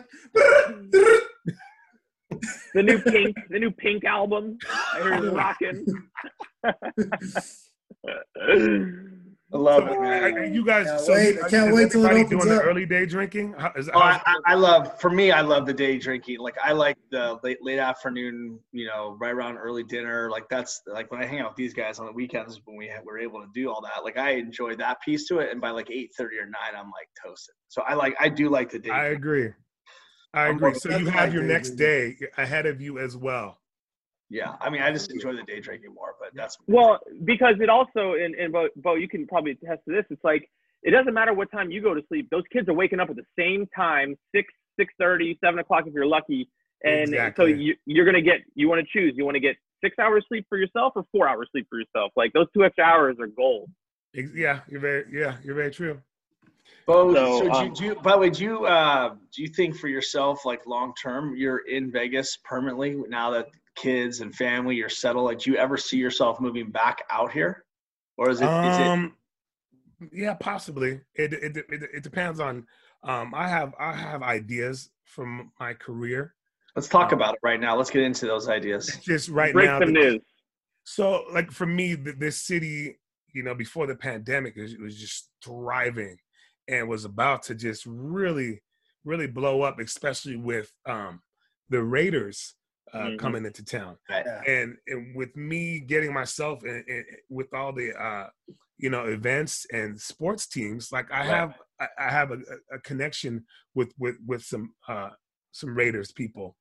The new pink, the new pink album. I heard it's rocking. I love So, it, man. I- you guys. Can't so wait. you- I can't is wait till it opens doing up. the early day drinking. How, is, Oh, I, I- I love. For me, I love the day drinking. Like I like the late late afternoon. You know, right around early dinner. Like that's like when I hang out with these guys on the weekends when we ha- were able to do all that. Like I enjoy that piece to it. And by like eight thirty or nine, I'm like toasted. So I like. I do like the day. I drinking. agree. I agree. So you have your next day ahead of you as well. Yeah, I mean, I just enjoy the day drinking more. But that's Well, because it also, and, and Bo, Bo, you can probably attest to this. It's like it doesn't matter what time you go to sleep; those kids are waking up at the same time, six, six thirty, seven o'clock if you're lucky. And so you, you're gonna get. You want to choose. You want to get six hours sleep for yourself or four hours sleep for yourself. Like those two extra hours are gold. Yeah, you're very. Yeah, you're very true. Bo, So, so, do, um, you, do you, by the way, do you uh, do you think for yourself, like long term, you're in Vegas permanently now that kids and family you're settled? Like, do you ever see yourself moving back out here, or is it Um, yeah, possibly. It, it it it depends on. Um, I have I have ideas from my career. let's talk um, about it right now. Let's get into those ideas. Just right Break now, the- news. So, like for me, th- this city, you know, before the pandemic, it was just thriving and was about to just really, really blow up, especially with um, the Raiders uh, Mhm. coming into town. Yeah. And, and with me getting myself in, in, with all the, uh, you know, events and sports teams, like I Right. have, I, I have a, a connection with with with some uh, some Raiders people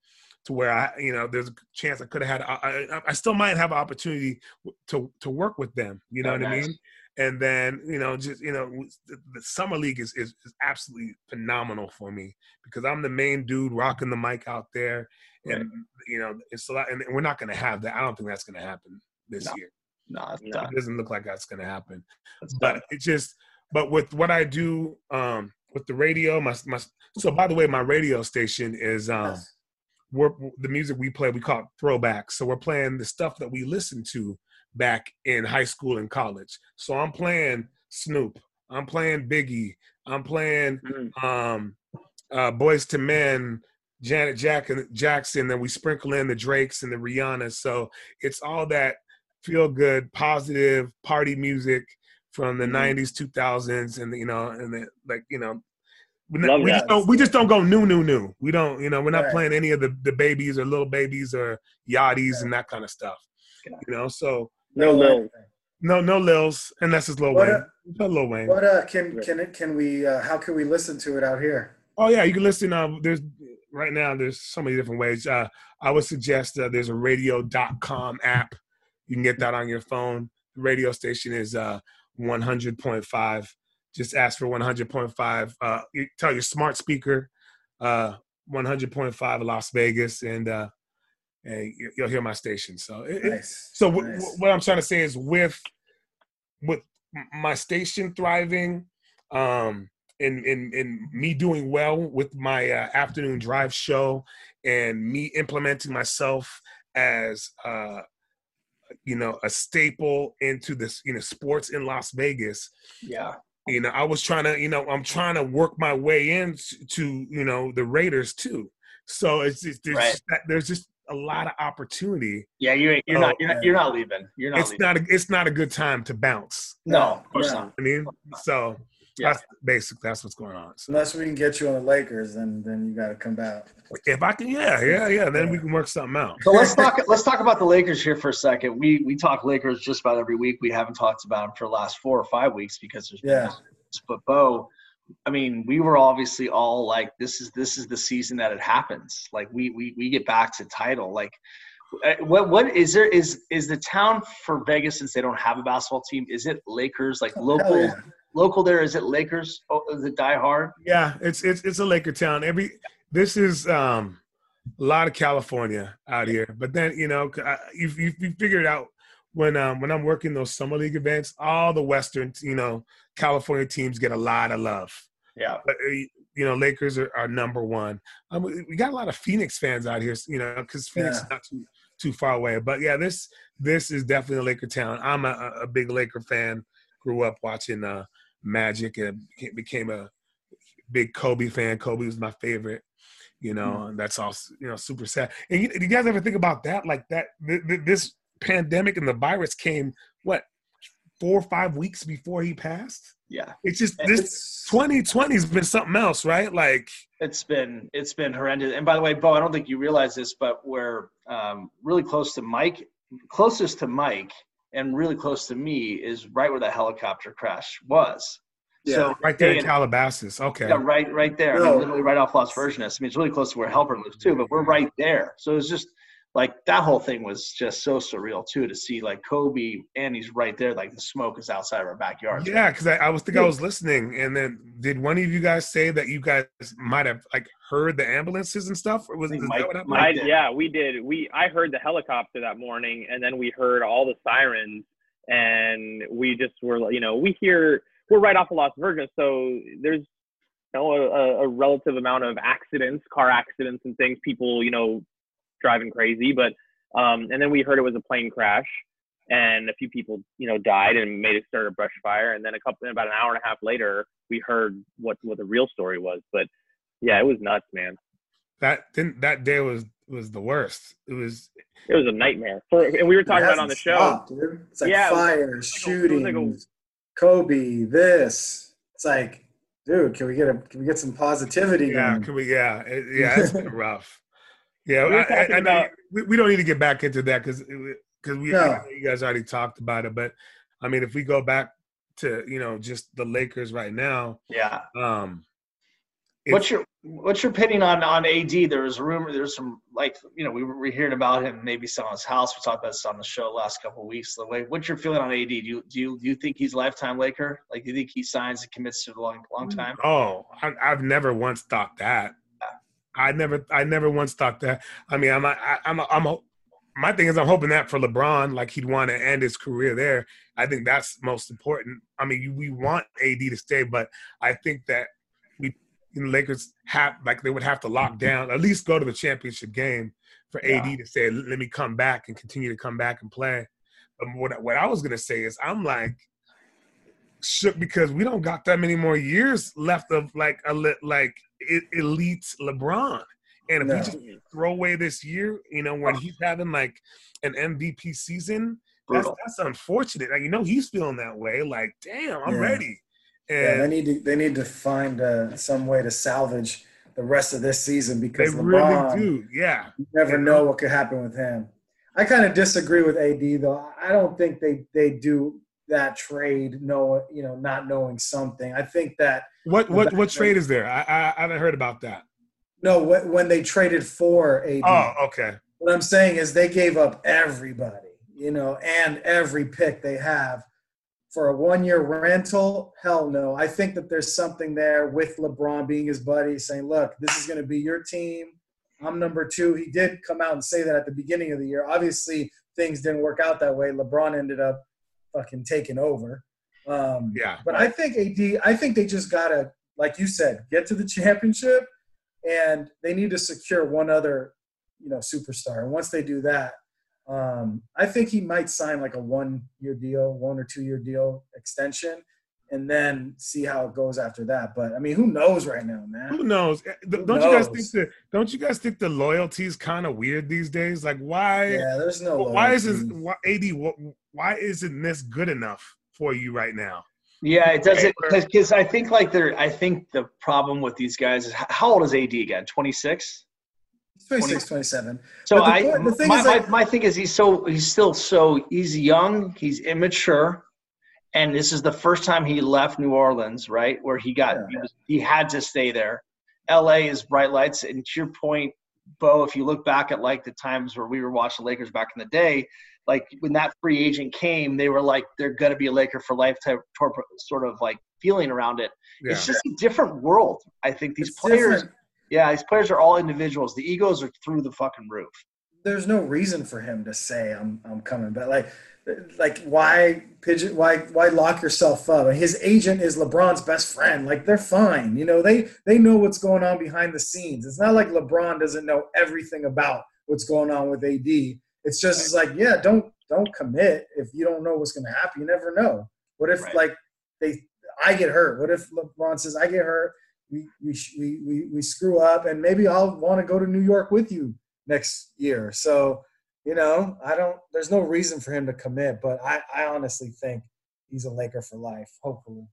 to where I, you know, there's a chance I could have had, I, I, I still might have an opportunity to to work with them. You know Oh, what I mean? And then, you know, just you know, the, the summer league is, is is absolutely phenomenal for me because I'm the main dude rocking the mic out there, and you know, it's a lot, and we're not going to have that. I don't think that's going to happen this No. year. No, it's No. done. It doesn't look like that's going to happen It's done. but it just but with what I do um with the radio my my so by the way my radio station is um Yes. we're the music we play we call it throwback so we're playing the stuff that we listened to back in high school and college so I'm playing Snoop I'm playing Biggie I'm playing Mm. um uh Boyz II Men Janet Jack Jackson and we sprinkle in the Drakes and the Rihanna so it's all that feel good positive party music from the Mhm. 90s 2000s and you know and the, like you know we, we just don't we just don't go new new new. We don't you know we're not Right. playing any of the the babies or little babies or yachties and that kind of stuff you know? So No Lil. no no lils unless it's Lil What, Wayne. Uh, no Lil Wayne. What uh can can it can we uh, how can we listen to it out here? oh yeah you can listen um there's right now there's so many different ways. Uh, I would suggest uh, there's a radio.com app. You can get that on your phone. The radio station is uh, 100.5. Just ask for 100.5. Uh, you tell your smart speaker uh, 100.5 Las Vegas, and uh, and you'll hear my station. So, it, Nice. so w- nice. w- what I'm trying to say is with with my station thriving, um, and and and me doing well with my uh, afternoon drive show, and me implementing myself as uh, you know a staple into this you know sports in Las Vegas. Yeah. You know, I was trying to you know I'm trying to work my way into you know the Raiders too. So it's just, there's, Right. just that, there's just a lot of opportunity. Yeah. You ain't, you're Oh, not. You're not. You're not leaving. You're not It's leaving. not a, it's not a good time to bounce. no, of course Yeah. not. I mean, so Yeah. that's basically that's what's going on. So Unless we can get you on the Lakers, then then you got to come back. if I can, yeah, yeah, yeah, then we can work something out. So let's talk. Let's talk about the Lakers here for a second. We we talk Lakers just about every week. We haven't talked about them for the last four or five weeks because there's been Yeah. this. But Bo, I mean, we were obviously all like, "This is this is the season that it happens." Like we we we get back to title. Like, uh, what what is there is is the town for Vegas since they don't have a basketball team? Is it Lakers? Like local yeah. Local there? Is it Lakers? Oh, is it Die Hard? Yeah, it's it's it's a Laker town. Every this is um a lot of California out here, but then you know I- you you, you figure it out when um when I'm working those summer league events. All the Western you know California teams get a lot of love. Yeah. But, uh, you know, Lakers are, are number one. Um, we- we got a lot of Phoenix fans out here, you know, because Phoenix Yeah. is not too too far away. But yeah, this this is definitely a Laker town. I'm a, a big Laker fan. Grew up watching uh, Magic and became, a big Kobe fan. Kobe was my favorite. You know, and that's all you know, super sad. And you, do you guys ever think about that? Like that, th- th- this pandemic and the virus came what four or five weeks before he passed. Yeah. It's just this 2020 has been something else, right? Like, It's been it's been horrendous. And by the way, Bo, I don't think you realize this, but we're um, really close to Mike, closest to Mike, and really close to me is right where the helicopter crash was. So right there in Calabasas. Okay. yeah, right, right there. I mean, literally right off Las Virgenes. I mean, it's really close to where Helper lives too, but we're right there. So it's just like that whole thing was just so surreal too to see like Kobe and he's right there, like the smoke is outside of our backyard. Yeah, because I, I was think I was listening, and then did one of you guys say that you guys might have like heard the ambulances and stuff? Or was, I think is Mike- that what happened? Mike yeah, we did. We I heard the helicopter that morning, and then we heard all the sirens, and we just were, you know, we hear we're right off of Las Virgenes, so there's you know a, a relative amount of accidents, car accidents, and things. People, you know, driving crazy, but um, and then we heard it was a plane crash, and a few people, you know, died and made it start a brush fire, and then a couple about an hour and a half later, we heard what what the real story was, but yeah, it was nuts, man. That didn't that day was was the worst. It was It was a nightmare. For, and we were talking about on the show. Stopped, dude. It's like Yeah, it was fire, like a- it was shootings, like a- Kobe, this. It's like, dude, can we get a can we get some positivity? yeah, going? can we, yeah, it, yeah, it's been rough. Yeah, We I, I, talking I about- we, we don't need to get back into that because because we No. you guys already talked about it. But I mean, if we go back to you know just the Lakers right now, Yeah. um, What's your what's your opinion on on AD? There was a rumor. There's some like you know we were, we were hearing about him maybe selling his house. We talked about this on the show last couple of weeks. The way what's your feeling on AD? Do you do you, do you think he's a lifetime Laker? Like do you think he signs and commits to a long long time? Oh, I, I've never once thought that. I never, I never once thought that. I mean, I'm, I, I'm, I'm. a- My thing is, I'm hoping that for LeBron, like he'd want to end his career there. I think that's most important. I mean, we want AD to stay, but I think that we, you know, Lakers have, like, they would have to lock down, at least go to the championship game for Yeah. AD to say, "Let me come back and continue to come back and play." But what, what I was gonna say is, I'm like shook because we don't got that many more years left of like a lit like elite LeBron. And if No. we just throw away this year, you know, when he's having like an MVP season, that's, that's unfortunate. Like, you know, he's feeling that way. Like, damn, I'm Yeah. ready. Yeah, And they need to they need to find uh, some way to salvage the rest of this season they because really LeBron, do. Yeah. you never know what could happen with him. I kind of disagree with AD though. I don't think they they do that trade, know you know, not knowing something. I think that What what what trade is there? I, I I haven't heard about that. No, when they traded for AD. Oh, okay. What I'm saying is they gave up everybody, you know, and every pick they have for a one year rental. Hell no. I think that there's something there with LeBron being his buddy, saying, look, this is going to be your team. I'm number two. He did come out and say that at the beginning of the year. Obviously, things didn't work out that way. LeBron ended up fucking taking over. Um, Yeah. but I think AD, I think they just gotta, like you said, get to the championship, and they need to secure one other, you know, superstar. And once they do that, um, I think he might sign like a one-year deal, one or two-year deal extension, and then see how it goes after that. But I mean, who knows right now, man? Who knows? Eh, Who Don't you guys think knows? the Don't you guys think the loyalty is kind of weird these days? Like, why? Yeah, there's no. why is loyalty. this? Why, Ad? wh- Why isn't this good enough for you right now? Yeah, it doesn't because I think like they're. I think the problem with these guys is how old is AD again? Twenty six. 26, 27. So the I, the thing my, is, like- my, my thing is he's so he's still so he's young, he's immature, and this is the first time he left New Orleans, right? Where he got Yeah. he, was, he had to stay there. L.A. is bright lights, and to your point, Bo, if you look back at like the times where we were watching Lakers back in the day, like when that free agent came, they were like they're gonna be a Laker for life type sort of like feeling around it. Yeah. It's just a different world. I think these It's players. different. Yeah, these players are all individuals. The egos are through the fucking roof. There's no reason for him to say I'm I'm coming but Like like why pigeon why why lock yourself up? And his agent is LeBron's best friend. Like they're fine. You know, they they know what's going on behind the scenes. It's not like LeBron doesn't know everything about what's going on with AD. It's just it's like, yeah, don't don't commit if you don't know what's gonna happen. You never know. What if Right. like they I get hurt? What if LeBron says I get hurt? We we we we, we screw up and maybe I'll want to go to New York with you next year. So, you know, I don't. There's no reason for him to commit, but I, I honestly think he's a Laker for life. Hopefully,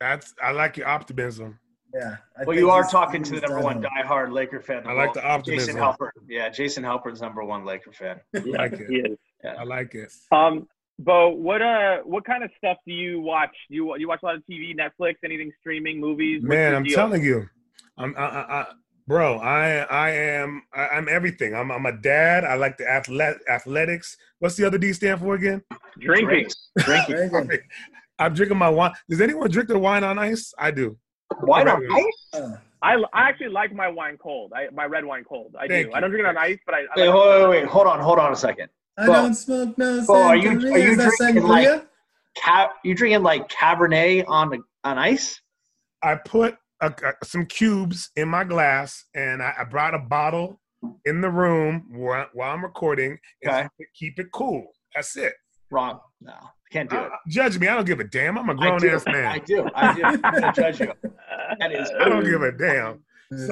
That's I like your optimism. yeah. I Well, you are talking to the number one it. diehard Laker fan. I like the optimism. Jason optimism. Halpern. Yeah, Jason Halpern's number one Laker fan. Yeah, like it. he is. I like it. Um, Bo, what uh, what kind of stuff do you watch? Do you you watch a lot of TV, Netflix, anything streaming, movies? What's Man, I'm deal? telling you, I'm, I, I, I, bro. I, I am, I, I'm everything. I'm, I'm a dad. I like the athlet, athletics. What's the other D stand for again? drinking. Drinks. Drinking. I'm drinking my wine. Does anyone drink their wine on ice? I do. Why not ice? I, I actually like my wine cold. I my red wine cold. I Thank do. you. I don't drink it on ice, but I. I Wait, like wait, wait, wait. Hold on, hold on a second. I Bo- don't smoke no Bo, are you- are you Is drinking, sangria? like- Ca- you drinking like Cabernet on the, on ice? I put a, a- some cubes in my glass, and I, I brought a bottle in the room while, while I'm recording. and Okay. Keep it cool. That's it. Wrong. No, can't do Uh, it. judge me. I don't give a damn. I'm a grown do. ass I man. do. I do. I'm gonna judge you. That is. I don't give a damn.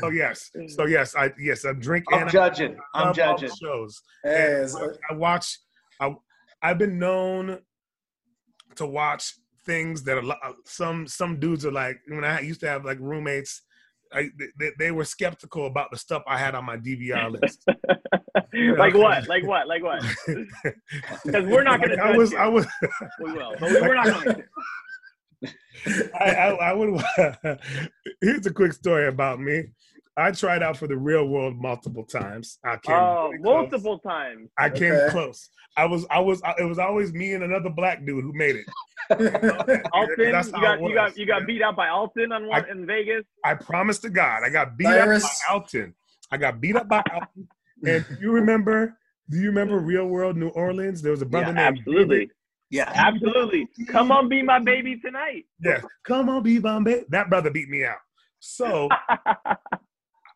So yes. So yes. I yes. I'm drinking. I'm judging. I'm love all the judging. shows. Hey, And is- I watch. I I've been known to watch things that a lot, uh, some some dudes are like when I used to have like roommates. I, they, they were skeptical about the stuff I had on my DVR list. like what? Like what? Like what? Because we're not going Like, to. I was I was We will, but we- we're not going to. I, I, I would. Here's a quick story about me. I tried out for the real world multiple times. I came Oh, really close. multiple times. I came Okay. close. I was, I was, it was always me and another black dude who made it. Alton, you got it you got you got beat out by Alton on one in Vegas. I promise to God, I got beat Cyrus. up by Alton. I got beat up by Alton. And you remember? Do you remember Real World New Orleans? There was a brother Yeah, named absolutely, Yeah. absolutely. Come on, be my baby tonight. Yeah, come on, be Bombay. That brother beat me out. So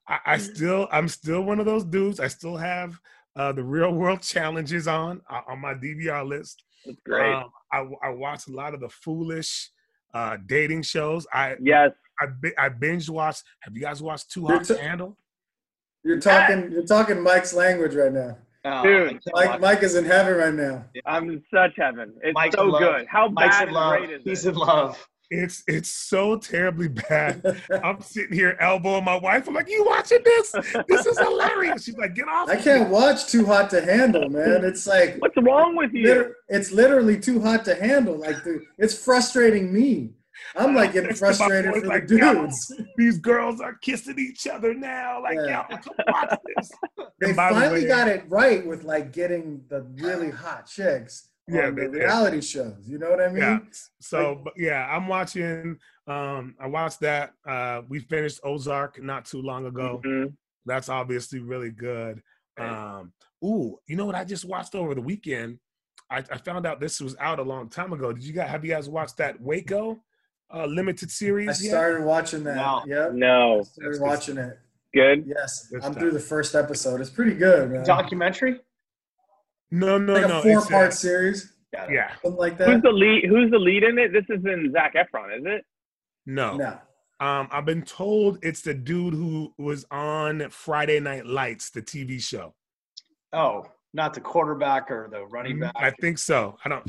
I, I still, I'm still one of those dudes. I still have uh, the real world challenges on uh, on my DVR list. That's great. Um, I, I watch a lot of the foolish uh, dating shows. I yes. I, I binge watched. Have you guys watched Too Hot t- to Handle? You're talking. You're talking Mike's language right now. Oh, Dude. Mike, Mike is in heaven right now. I'm in such heaven. It's Mike's so good. How Mike's bad in love. great is He's it? in love. It's it's so terribly bad. I'm sitting here elbowing my wife. I'm like, "You watching this? This is hilarious." She's like, "Get off!" I of can't me." watch Too Hot to Handle, man. It's like What's wrong with you? liter- it's literally too hot to handle. Like, dude, it's frustrating me. I'm like getting Next frustrated for like, the dudes. These girls are kissing each other now. Like, Yeah. yo, come watch this. They And by the finally way- got it right with like getting the really hot chicks Yeah, on they the did. reality shows. You know what I mean? Yeah. So, but yeah, I'm watching. Um, I watched that. Uh, we finished Ozark not too long ago. Mhm. That's obviously really good. Um, ooh, you know what I just watched over the weekend? I, I found out this was out a long time ago. Did you guys have you guys watched that Waco uh, limited series? I yet? started watching that. Wow. Yep. No, Started That's- watching it. good. Yes. Good I'm stuff. through the first episode. It's pretty good, man. Documentary. No, no, like no. a four it's, uh, part series. Yeah, Something like Who's the lead? Who's the lead in it? This is in Zac Efron, is it? no. No. Um, I've been told it's the dude who was on Friday Night Lights, the TV show. Oh, not the quarterback or the running back. I think so. I don't.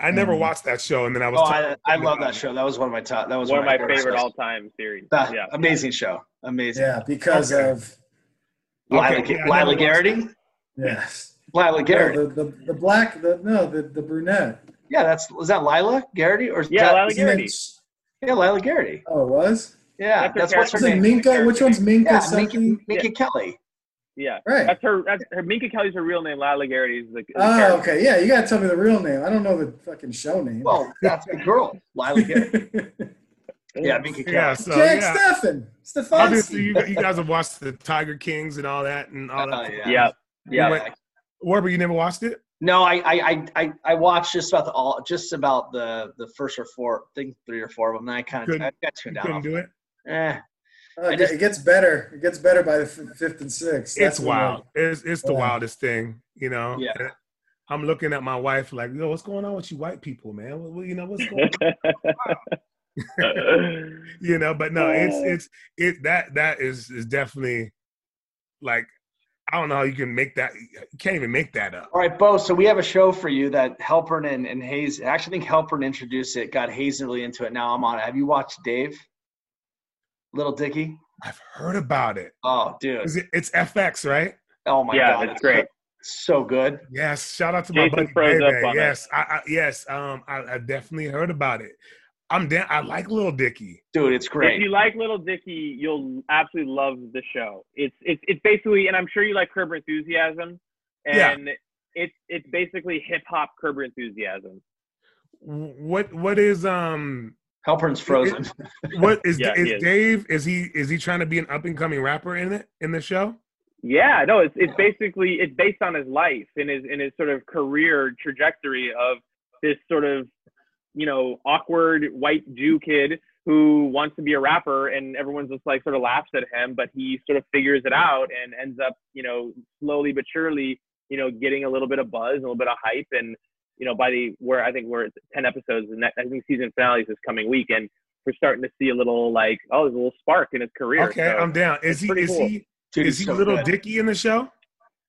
I never Mm. watched that show, and then I was. Oh, I, I love that show. That was one of my top. That was One of my favorite favorite all-time series. Ah, Yeah. Amazing show. Amazing. Yeah, because Okay. of Lyla, Okay, yeah, Lyla never Garrity. yes. Lyla No, Garrity. the, the the black the no the the brunette. Yeah, that's was that Lyla Garrity or Yeah, that, Lyla Isn't Garrity. it- yeah Lyla Garrity. Oh, it was. Yeah, That's that's, what's her name. Minka? Which one's Minka? Yeah, something? Minka, Minka Kelly. Yeah, Right. that's her. That's her. Minka Kelly's her real name. Lyla Garrity is the. the Oh, character. okay. Yeah, you gotta tell me the real name. I don't know the fucking show name. Well, that's the girl, Lyla Garrity. Yeah, Minka Kelly. Yeah, so Jack yeah. Steffen. Obviously, you, you guys have watched the Tiger Kings and all that and all oh, that. Oh, yeah. Yeah, yeah. went- Warber, you never watched it? No, I, I, I, I, I watched just about the all, just about the the first or four, I think three or four of them. Then I kind of I got You tuned couldn't do it. Eh, I just- it gets better. It gets better by the f- fifth and sixth. It's That's when, wild. It's it's the Yeah. wildest thing, you know. Yeah. And I'm looking at my wife like, yo, what's going on with you white people, man? What, what- you know what's going on? you know, but no, it's it's it that that is is definitely like I don't know how you can make that. You can't even make that up. All right, Bo. So we have a show for you that Helpern and, and Hayes. I actually think Helpern introduced it, got Hayes really into it. Now I'm on it. Have you watched Dave? Little Dicky. I've heard about it. Oh, dude. Is it it's FX, right? Oh my Yeah, god, it's great. So good. Yes. Shout out to my Jason buddy froze up Bebe. on it. Yes, I, I yes. Um, I, I definitely heard about it. I'm down. I like Little Dicky. Dude, it's great. If you like Little Dicky, you'll absolutely love the show. It's it's it's basically, and I'm sure you like Curb Your Enthusiasm, Yeah. and it's it's basically hip hop Curb Enthusiasm. What what is um Helpern's frozen. what is Yeah, is is. Dave? Is he is he trying to be an up and coming rapper in it in the show? Yeah, no, it's it's basically it's based on his life and his and his sort of career trajectory of this sort of you know awkward white Jew kid who wants to be a rapper and everyone's just like sort of laughs at him, but he sort of figures it out and ends up you know slowly but surely you know getting a little bit of buzz, a little bit of hype, and you know by the where I think we're at ten episodes, and I think season finale is this coming week, and we're starting to see a little like oh there's a little spark in his career. Okay, So I'm down. Is he is cool. he Dude, is he so Little good. Dicky in the show?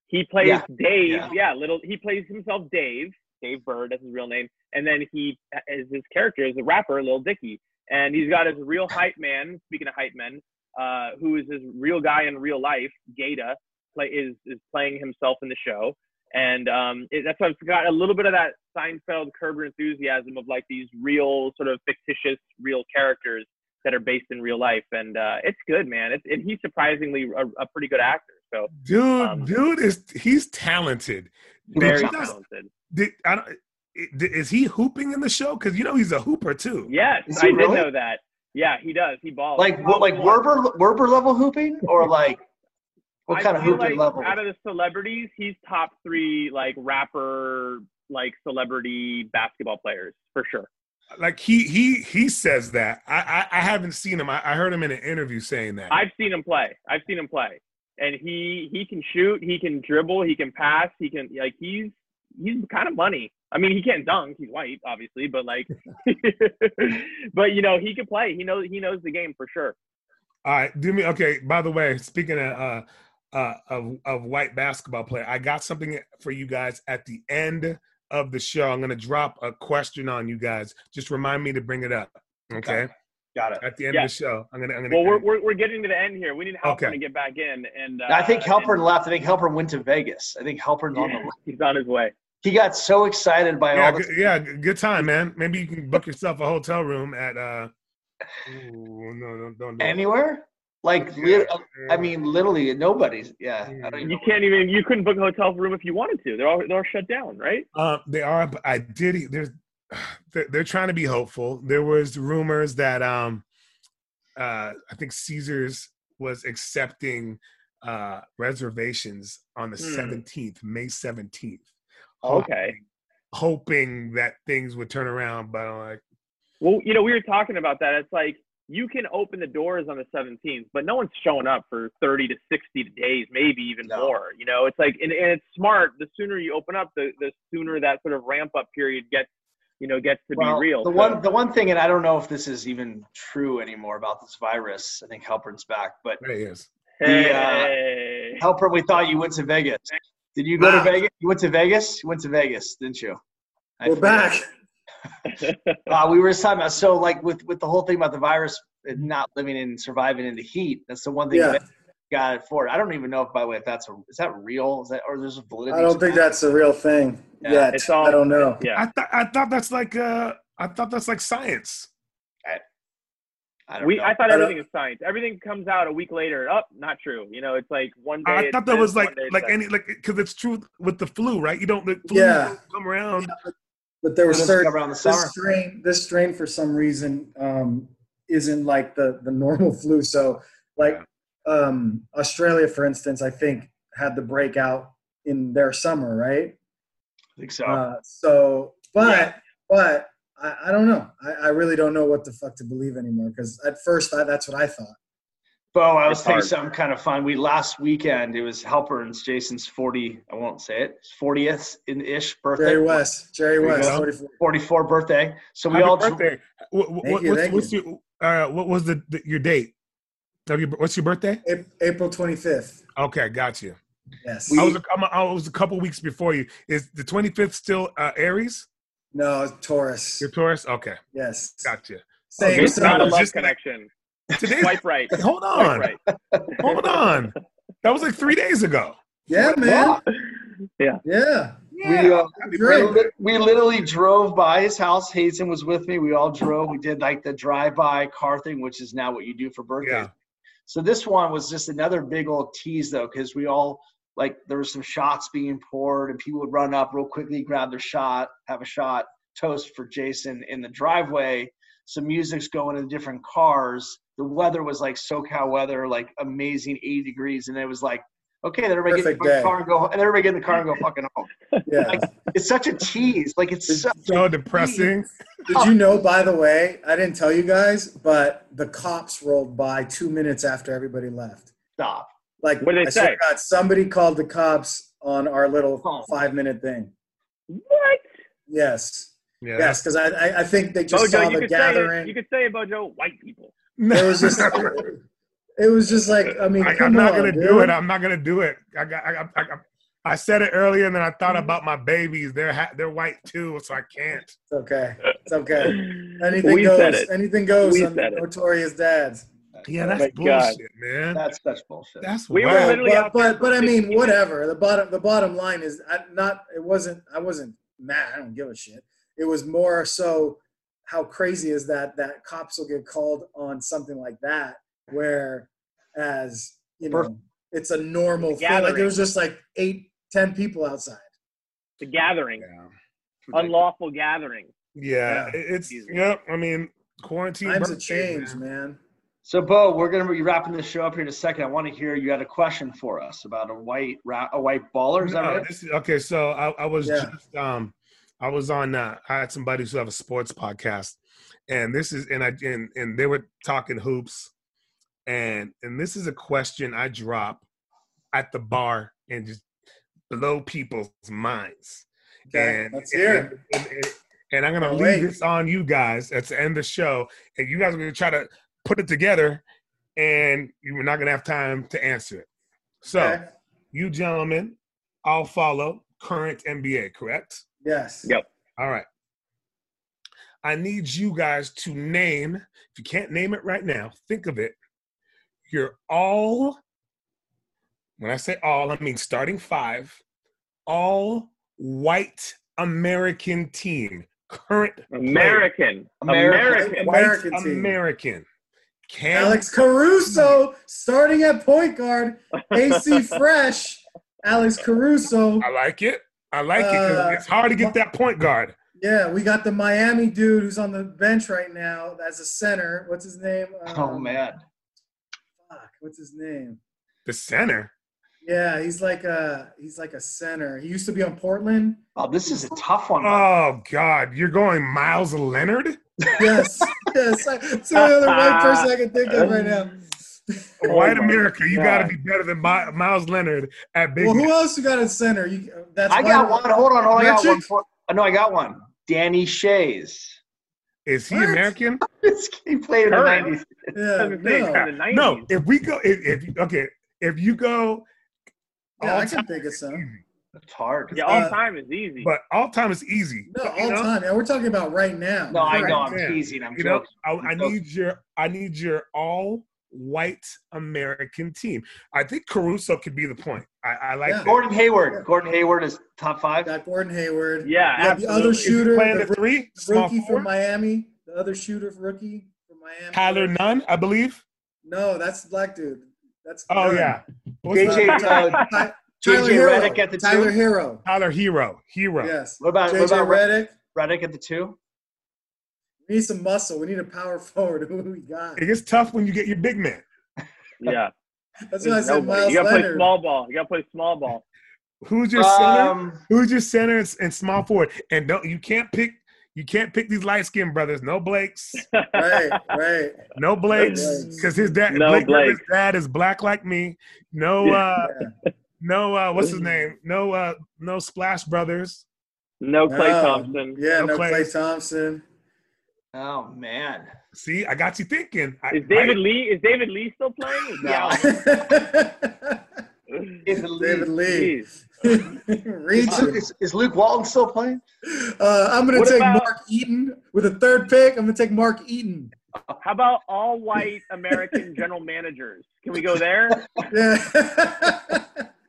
He plays Yeah. Dave. Yeah. Yeah. little. He plays himself Dave. Dave Burd, that's his real name. And then he is his character is a rapper, Lil Dicky. And he's got his real hype man. Speaking of hype men, uh, who is his real guy in real life, Gata, play is is playing himself in the show. And um, it, that's why I've got a little bit of that Seinfeld Curb Enthusiasm of like these real sort of fictitious real characters that are based in real life. And uh, it's good, man. It's, and he's surprisingly a, a pretty good actor. So Dude, Um, dude is he's talented. very talented. Did, I don't, is he hooping in the show? Because you know he's a hooper too. Yes, I he did really? know that. Yeah, he does. He balls. Like what, like Werber Werber level hooping or like what I kind of feel hooping like level? Out of the celebrities, he's top three like rapper, like celebrity basketball players for sure. Like he he he says that. I I, I haven't seen him. I, I heard him in an interview saying that. I've seen him play. I've seen him play, and he he can shoot, he can dribble, he can pass, he can like he's he's kind of money. I mean, he can't dunk. He's white, obviously, but like, but you know, he can play. He knows he knows the game for sure. All right, do me okay. By the way, speaking of uh, uh, of of white basketball player, I got something for you guys at the end of the show. I'm gonna drop a question on you guys. Just remind me to bring it up. Okay. Okay. Got it. At the end Yeah. of the show, I'm gonna. I'm gonna Well, we're we're, we're getting to the end here. We need help Okay. to get back in, and uh, I think and- Helpern left. I think Helpern went to Vegas. I think Helpern's on the Yeah, he's on his way. He got so excited by Yeah, all the yeah, good time, man. Maybe you can book yourself a hotel room at uh. Ooh, no, no, don't do anywhere. Like, Yeah, lit- I mean, literally nobody's. Yeah, I don't even You can't even. You couldn't book a hotel room if you wanted to. They're all they're all shut down, right? Uh, they are, but I did. There's, they're, they're trying to be hopeful. There was rumors that um, uh, I think Caesars was accepting uh reservations on the Hmm. seventeenth, May seventeenth. Okay. hoping that things would turn around, but I'm like, Well, you know, we were talking about that. It's like you can open the doors on the 17th, but no one's showing up for 30 to 60 days, maybe even No. more. You know, it's like, and, and it's smart. The sooner you open up, the the sooner that sort of ramp up period gets, you know, gets to Well, be real. The So- one, the one thing, and I don't know if this is even true anymore about this virus. I think Halpern's back, but there he is. the, uh, hey. Halpern, we thought you went to Vegas. Did you go to Vegas? You went to Vegas. You went to Vegas, didn't you? I We're forget. back. Uh, we were just talking about so like with with the whole thing about the virus and not living and surviving in the heat. That's the one thing Yeah. got it for it. I don't even know if by the way if that's a is that real? Is that or there's a validity? I don't think that's a real thing Yeah, yet. it's all- I don't know. yeah. I thought I thought that's like uh I thought that's like science. I don't We, know. I thought I everything is science. Everything comes out a week later. Up, not true. You know, it's like one day. I thought that this, was like like that. any like because it's true with the flu, right? You don't the flu Yeah. come around. But there was certain around the summer. this strain. This strain for some reason um, isn't like the the normal flu. So like um, Australia, for instance, I think had the breakout in their summer, right? I think so. Uh, so, but but I, I don't know. I, I really don't know what the fuck to believe anymore. Because at first, I, that's what I thought. Bo, I was It's telling you hard. something kind of fun. We last weekend it was Halpern's Jason's forty. I won't say it. Fortieth in ish birthday. Jerry West, Jerry West, go. 44. 44 birthday. So we Happy all birthday. What, what, Thank you, what's, thank what's your uh, what was the, the your date? Of what's your birthday? April 25th. Okay, got you. Yes. We- I was a, I'm a, I was a couple weeks before you. Is the 25th still uh, Aries? No, Taurus. You're Taurus? Okay, Yes. gotcha. Same. Okay, It's not a It's love just like- connection. Today, Swipe right. hold Swipe on, right. hold on. That was like three days ago. Yeah, man. Yeah. Yeah. We, uh, we, we literally drove by his house. Hazen was with me. We all drove. We did like the drive-by car thing, which is now what you do for birthdays. Yeah. So this one was just another big old tease, though, because we all like there was some shots being poured, and people would run up real quickly, grab their shot, have a shot, toast for Jason in the driveway. Some music's going in different cars. The weather was like SoCal weather, like amazing 80 degrees, and it was like, okay, then everybody get in the car and go, and everybody get in the car and go fucking home. Yeah. Like, it's such a tease. Like it's so So depressing. Did you know, by the way, I didn't tell you guys, but the cops rolled by two minutes after everybody left. stop. Like, What did they I say? God, somebody called the cops on our little Oh. five minute thing. What? Yes. Yeah. Yes, because I, I, I think they just saw Bojo, you the could say it. gathering. You could say it, Bojo. White people. It was just, it was just like, I mean, I, come am not on, gonna dude. do it. I'm not gonna do it. I got. I, got- I, I said it earlier, and then I thought about my babies. They're ha- they're white too, so I can't. It's okay. It's okay. Anything we said goes. it. Anything goes We on said it. Notorious Dads. Yeah, Oh that's my God. bullshit, man. That's such bullshit. That's We were literally but, out but, but I mean, whatever. The bottom the bottom line is I, not. It wasn't. I wasn't mad. I don't give a shit. It was more so how crazy is that that cops will get called on something like that, where as you know, Perfect. it's a normal thing. Like Gathering. there was just like eight, ten people outside. The gathering, Yeah, unlawful gathering. yeah Yeah. it's Jesus. yep. I mean, quarantine. Times have birthdays, changed, man. So, Bo, we're gonna be wrapping this show up here in a second. I want to hear you had a question for us about a white a white baller. Is that No, right? this is, okay, so I, I was Yeah. just um I was on uh, I had some buddies who have a sports podcast and this is and I and, and they were talking hoops and and this is a question I drop at the bar and just blow people's minds. Okay, and, let's hear it. and, and, and I'm gonna leave this on you guys at the end of the show, and you guys are gonna try to put it together, and you're not gonna have time to answer it. So Okay. you gentlemen, I'll follow current NBA, correct? Yes. Yep. All right. I need you guys to name, if you can't name it right now, think of it. You're all, when I say all, I mean starting five, all white American team. Current American. American. American. white American team. American. Can Alex Caruso starting at point guard. AC Fresh. Alex Caruso. I like it. I like it 'cause Uh, it's hard to get that point guard. Yeah, we got the Miami dude who's on the bench right now as a center. What's his name? Oh Um, man. Fuck, what's his name? The center. Yeah, he's like a he's like a center. He used to be on Portland. Oh, this is a tough one. Oh God, you're going Meyers Leonard, Yes, yes. I- It's the only white person I can think of right now. Oh white my America. You got to be better than Mi- Meyers Leonard at big. Well, who else you got at center? You, that's I got one. Hold on, hold on. I got one. For, uh, no, I got one. Danny Schayes. Is he What? American? he played in the nineties. Yeah, was gonna say, no. from the 90s. No. If we go, if, if okay, if you go, Yeah, I can think of some. It's hard. Yeah, all Uh, time is easy. but all time is easy. No, You all know? time. And we're talking about right now. No, I Right. know. I'm Yeah. teasing. I'm You know, joking. I, I need your, I need your all white American team. I think Caruso could be the point. I, I like Yeah. Gordon Hayward. Gordon Hayward is top five. Got Gordon Hayward. yeah, You got the other absolutely. Is shooter, playing the the three, small rookie forward? from Miami. The other shooter rookie from Miami. Tyler Nunn, I believe. No, that's the black dude. That's Oh Nunn. yeah, What's JJ, uh, Ty- JJ Tyler Herro. At the Tyler two. Herro. Tyler Herro, Herro. Yes. What about what JJ about Red- Redick. Redick at the two? We need some muscle. We need a power forward. Who we got? It gets tough when you get your big man. Yeah. That's why I said nobody. Miles You gotta play small ball. You gotta play small ball. Who's your center? Um, Who's your center and, and small forward? And don't you can't pick you can't pick these light skinned brothers. No Blakes, Right, right. no Blakes, Blakes. because his dad No Blake Griffin's Blake. dad is black like me. No, uh, Yeah. No, uh, what's his name? No, uh, no Splash Brothers. No Klay No. Thompson. Yeah, No no, Klay. Klay Thompson. oh man. See, I got you thinking. I, Is David I- Lee? Is David Lee still playing? Is No. out? David Lee. Lee. Reaching. Is, is Luke Walton still playing? Uh, I'm going What to take about- Mark Eaton with a third pick. I'm going to take Mark Eaton. How about all white American general managers? Can we go there? Yeah.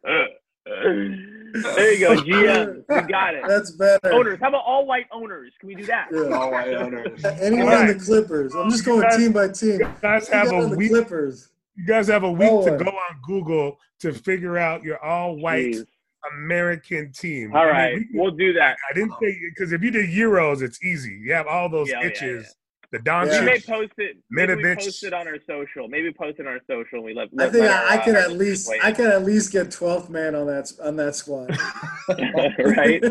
there you go, GM. We got it. That's better. Owners. How about all white owners? Can we do that? Yeah. Oh, white owners. Anyone Alright. in the Clippers. I'm just going guys- team by team. you guys have a the week. Clippers. You guys have a week No to one. go on Google to figure out your all white Jeez. American team. All right, I mean, we, we'll do that. I didn't say because if you did Euros, it's easy. You have all those Yeah, oh, yeah, itches. The We Doncic. may post it. Maybe we Middovich. post it on our social. Maybe post it on our social. And we let. I think let I, our, I uh, could our at least weigh I in. could at least get 12th man on that on that squad. right?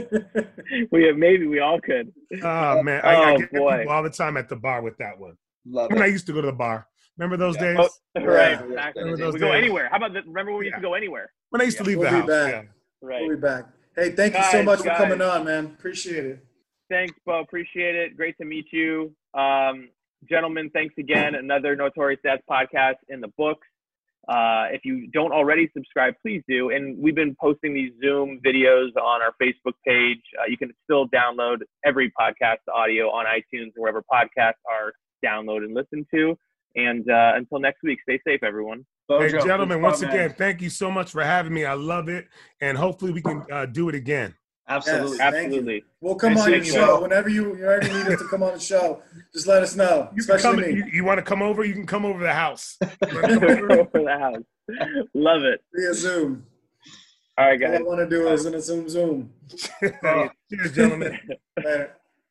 We have maybe we all could. Oh man, I, I Oh, get boy. all the time at the bar with that one. Love When I used to go to the bar. Remember those Yeah. days? Oh, right. Yeah. Back Remember those We go anywhere. How about the, remember when we used to go anywhere? When I used to leave We'll the be house. back. Yeah. Right. We'll be back. Hey, thank you so Guys, much for coming on, man. Appreciate it. Thanks, Bo. Appreciate it. Great to meet you. Um, gentlemen, thanks again. Another Notorious Dads podcast in the books. Uh, if you don't already subscribe, please do. And we've been posting these Zoom videos on our Facebook page. Uh, you can still download every podcast audio on iTunes or wherever podcasts are downloaded and listened to. And uh, until next week, stay safe, everyone. Hey, Bojo, gentlemen, once fun, man. again, thank you so much for having me. I love it. And hopefully we can uh, do it again. Absolutely. Yes. Absolutely. We'll come Nice on your seeing you, show whenever you whenever you need us to come on the show. Just let us know, You, can come, especially me you, you want to come over? You can come over the house. Come over? Over the house. Love it. via Zoom. All right, guys. All I want to do is in a Zoom Zoom. Cheers, gentlemen. Later.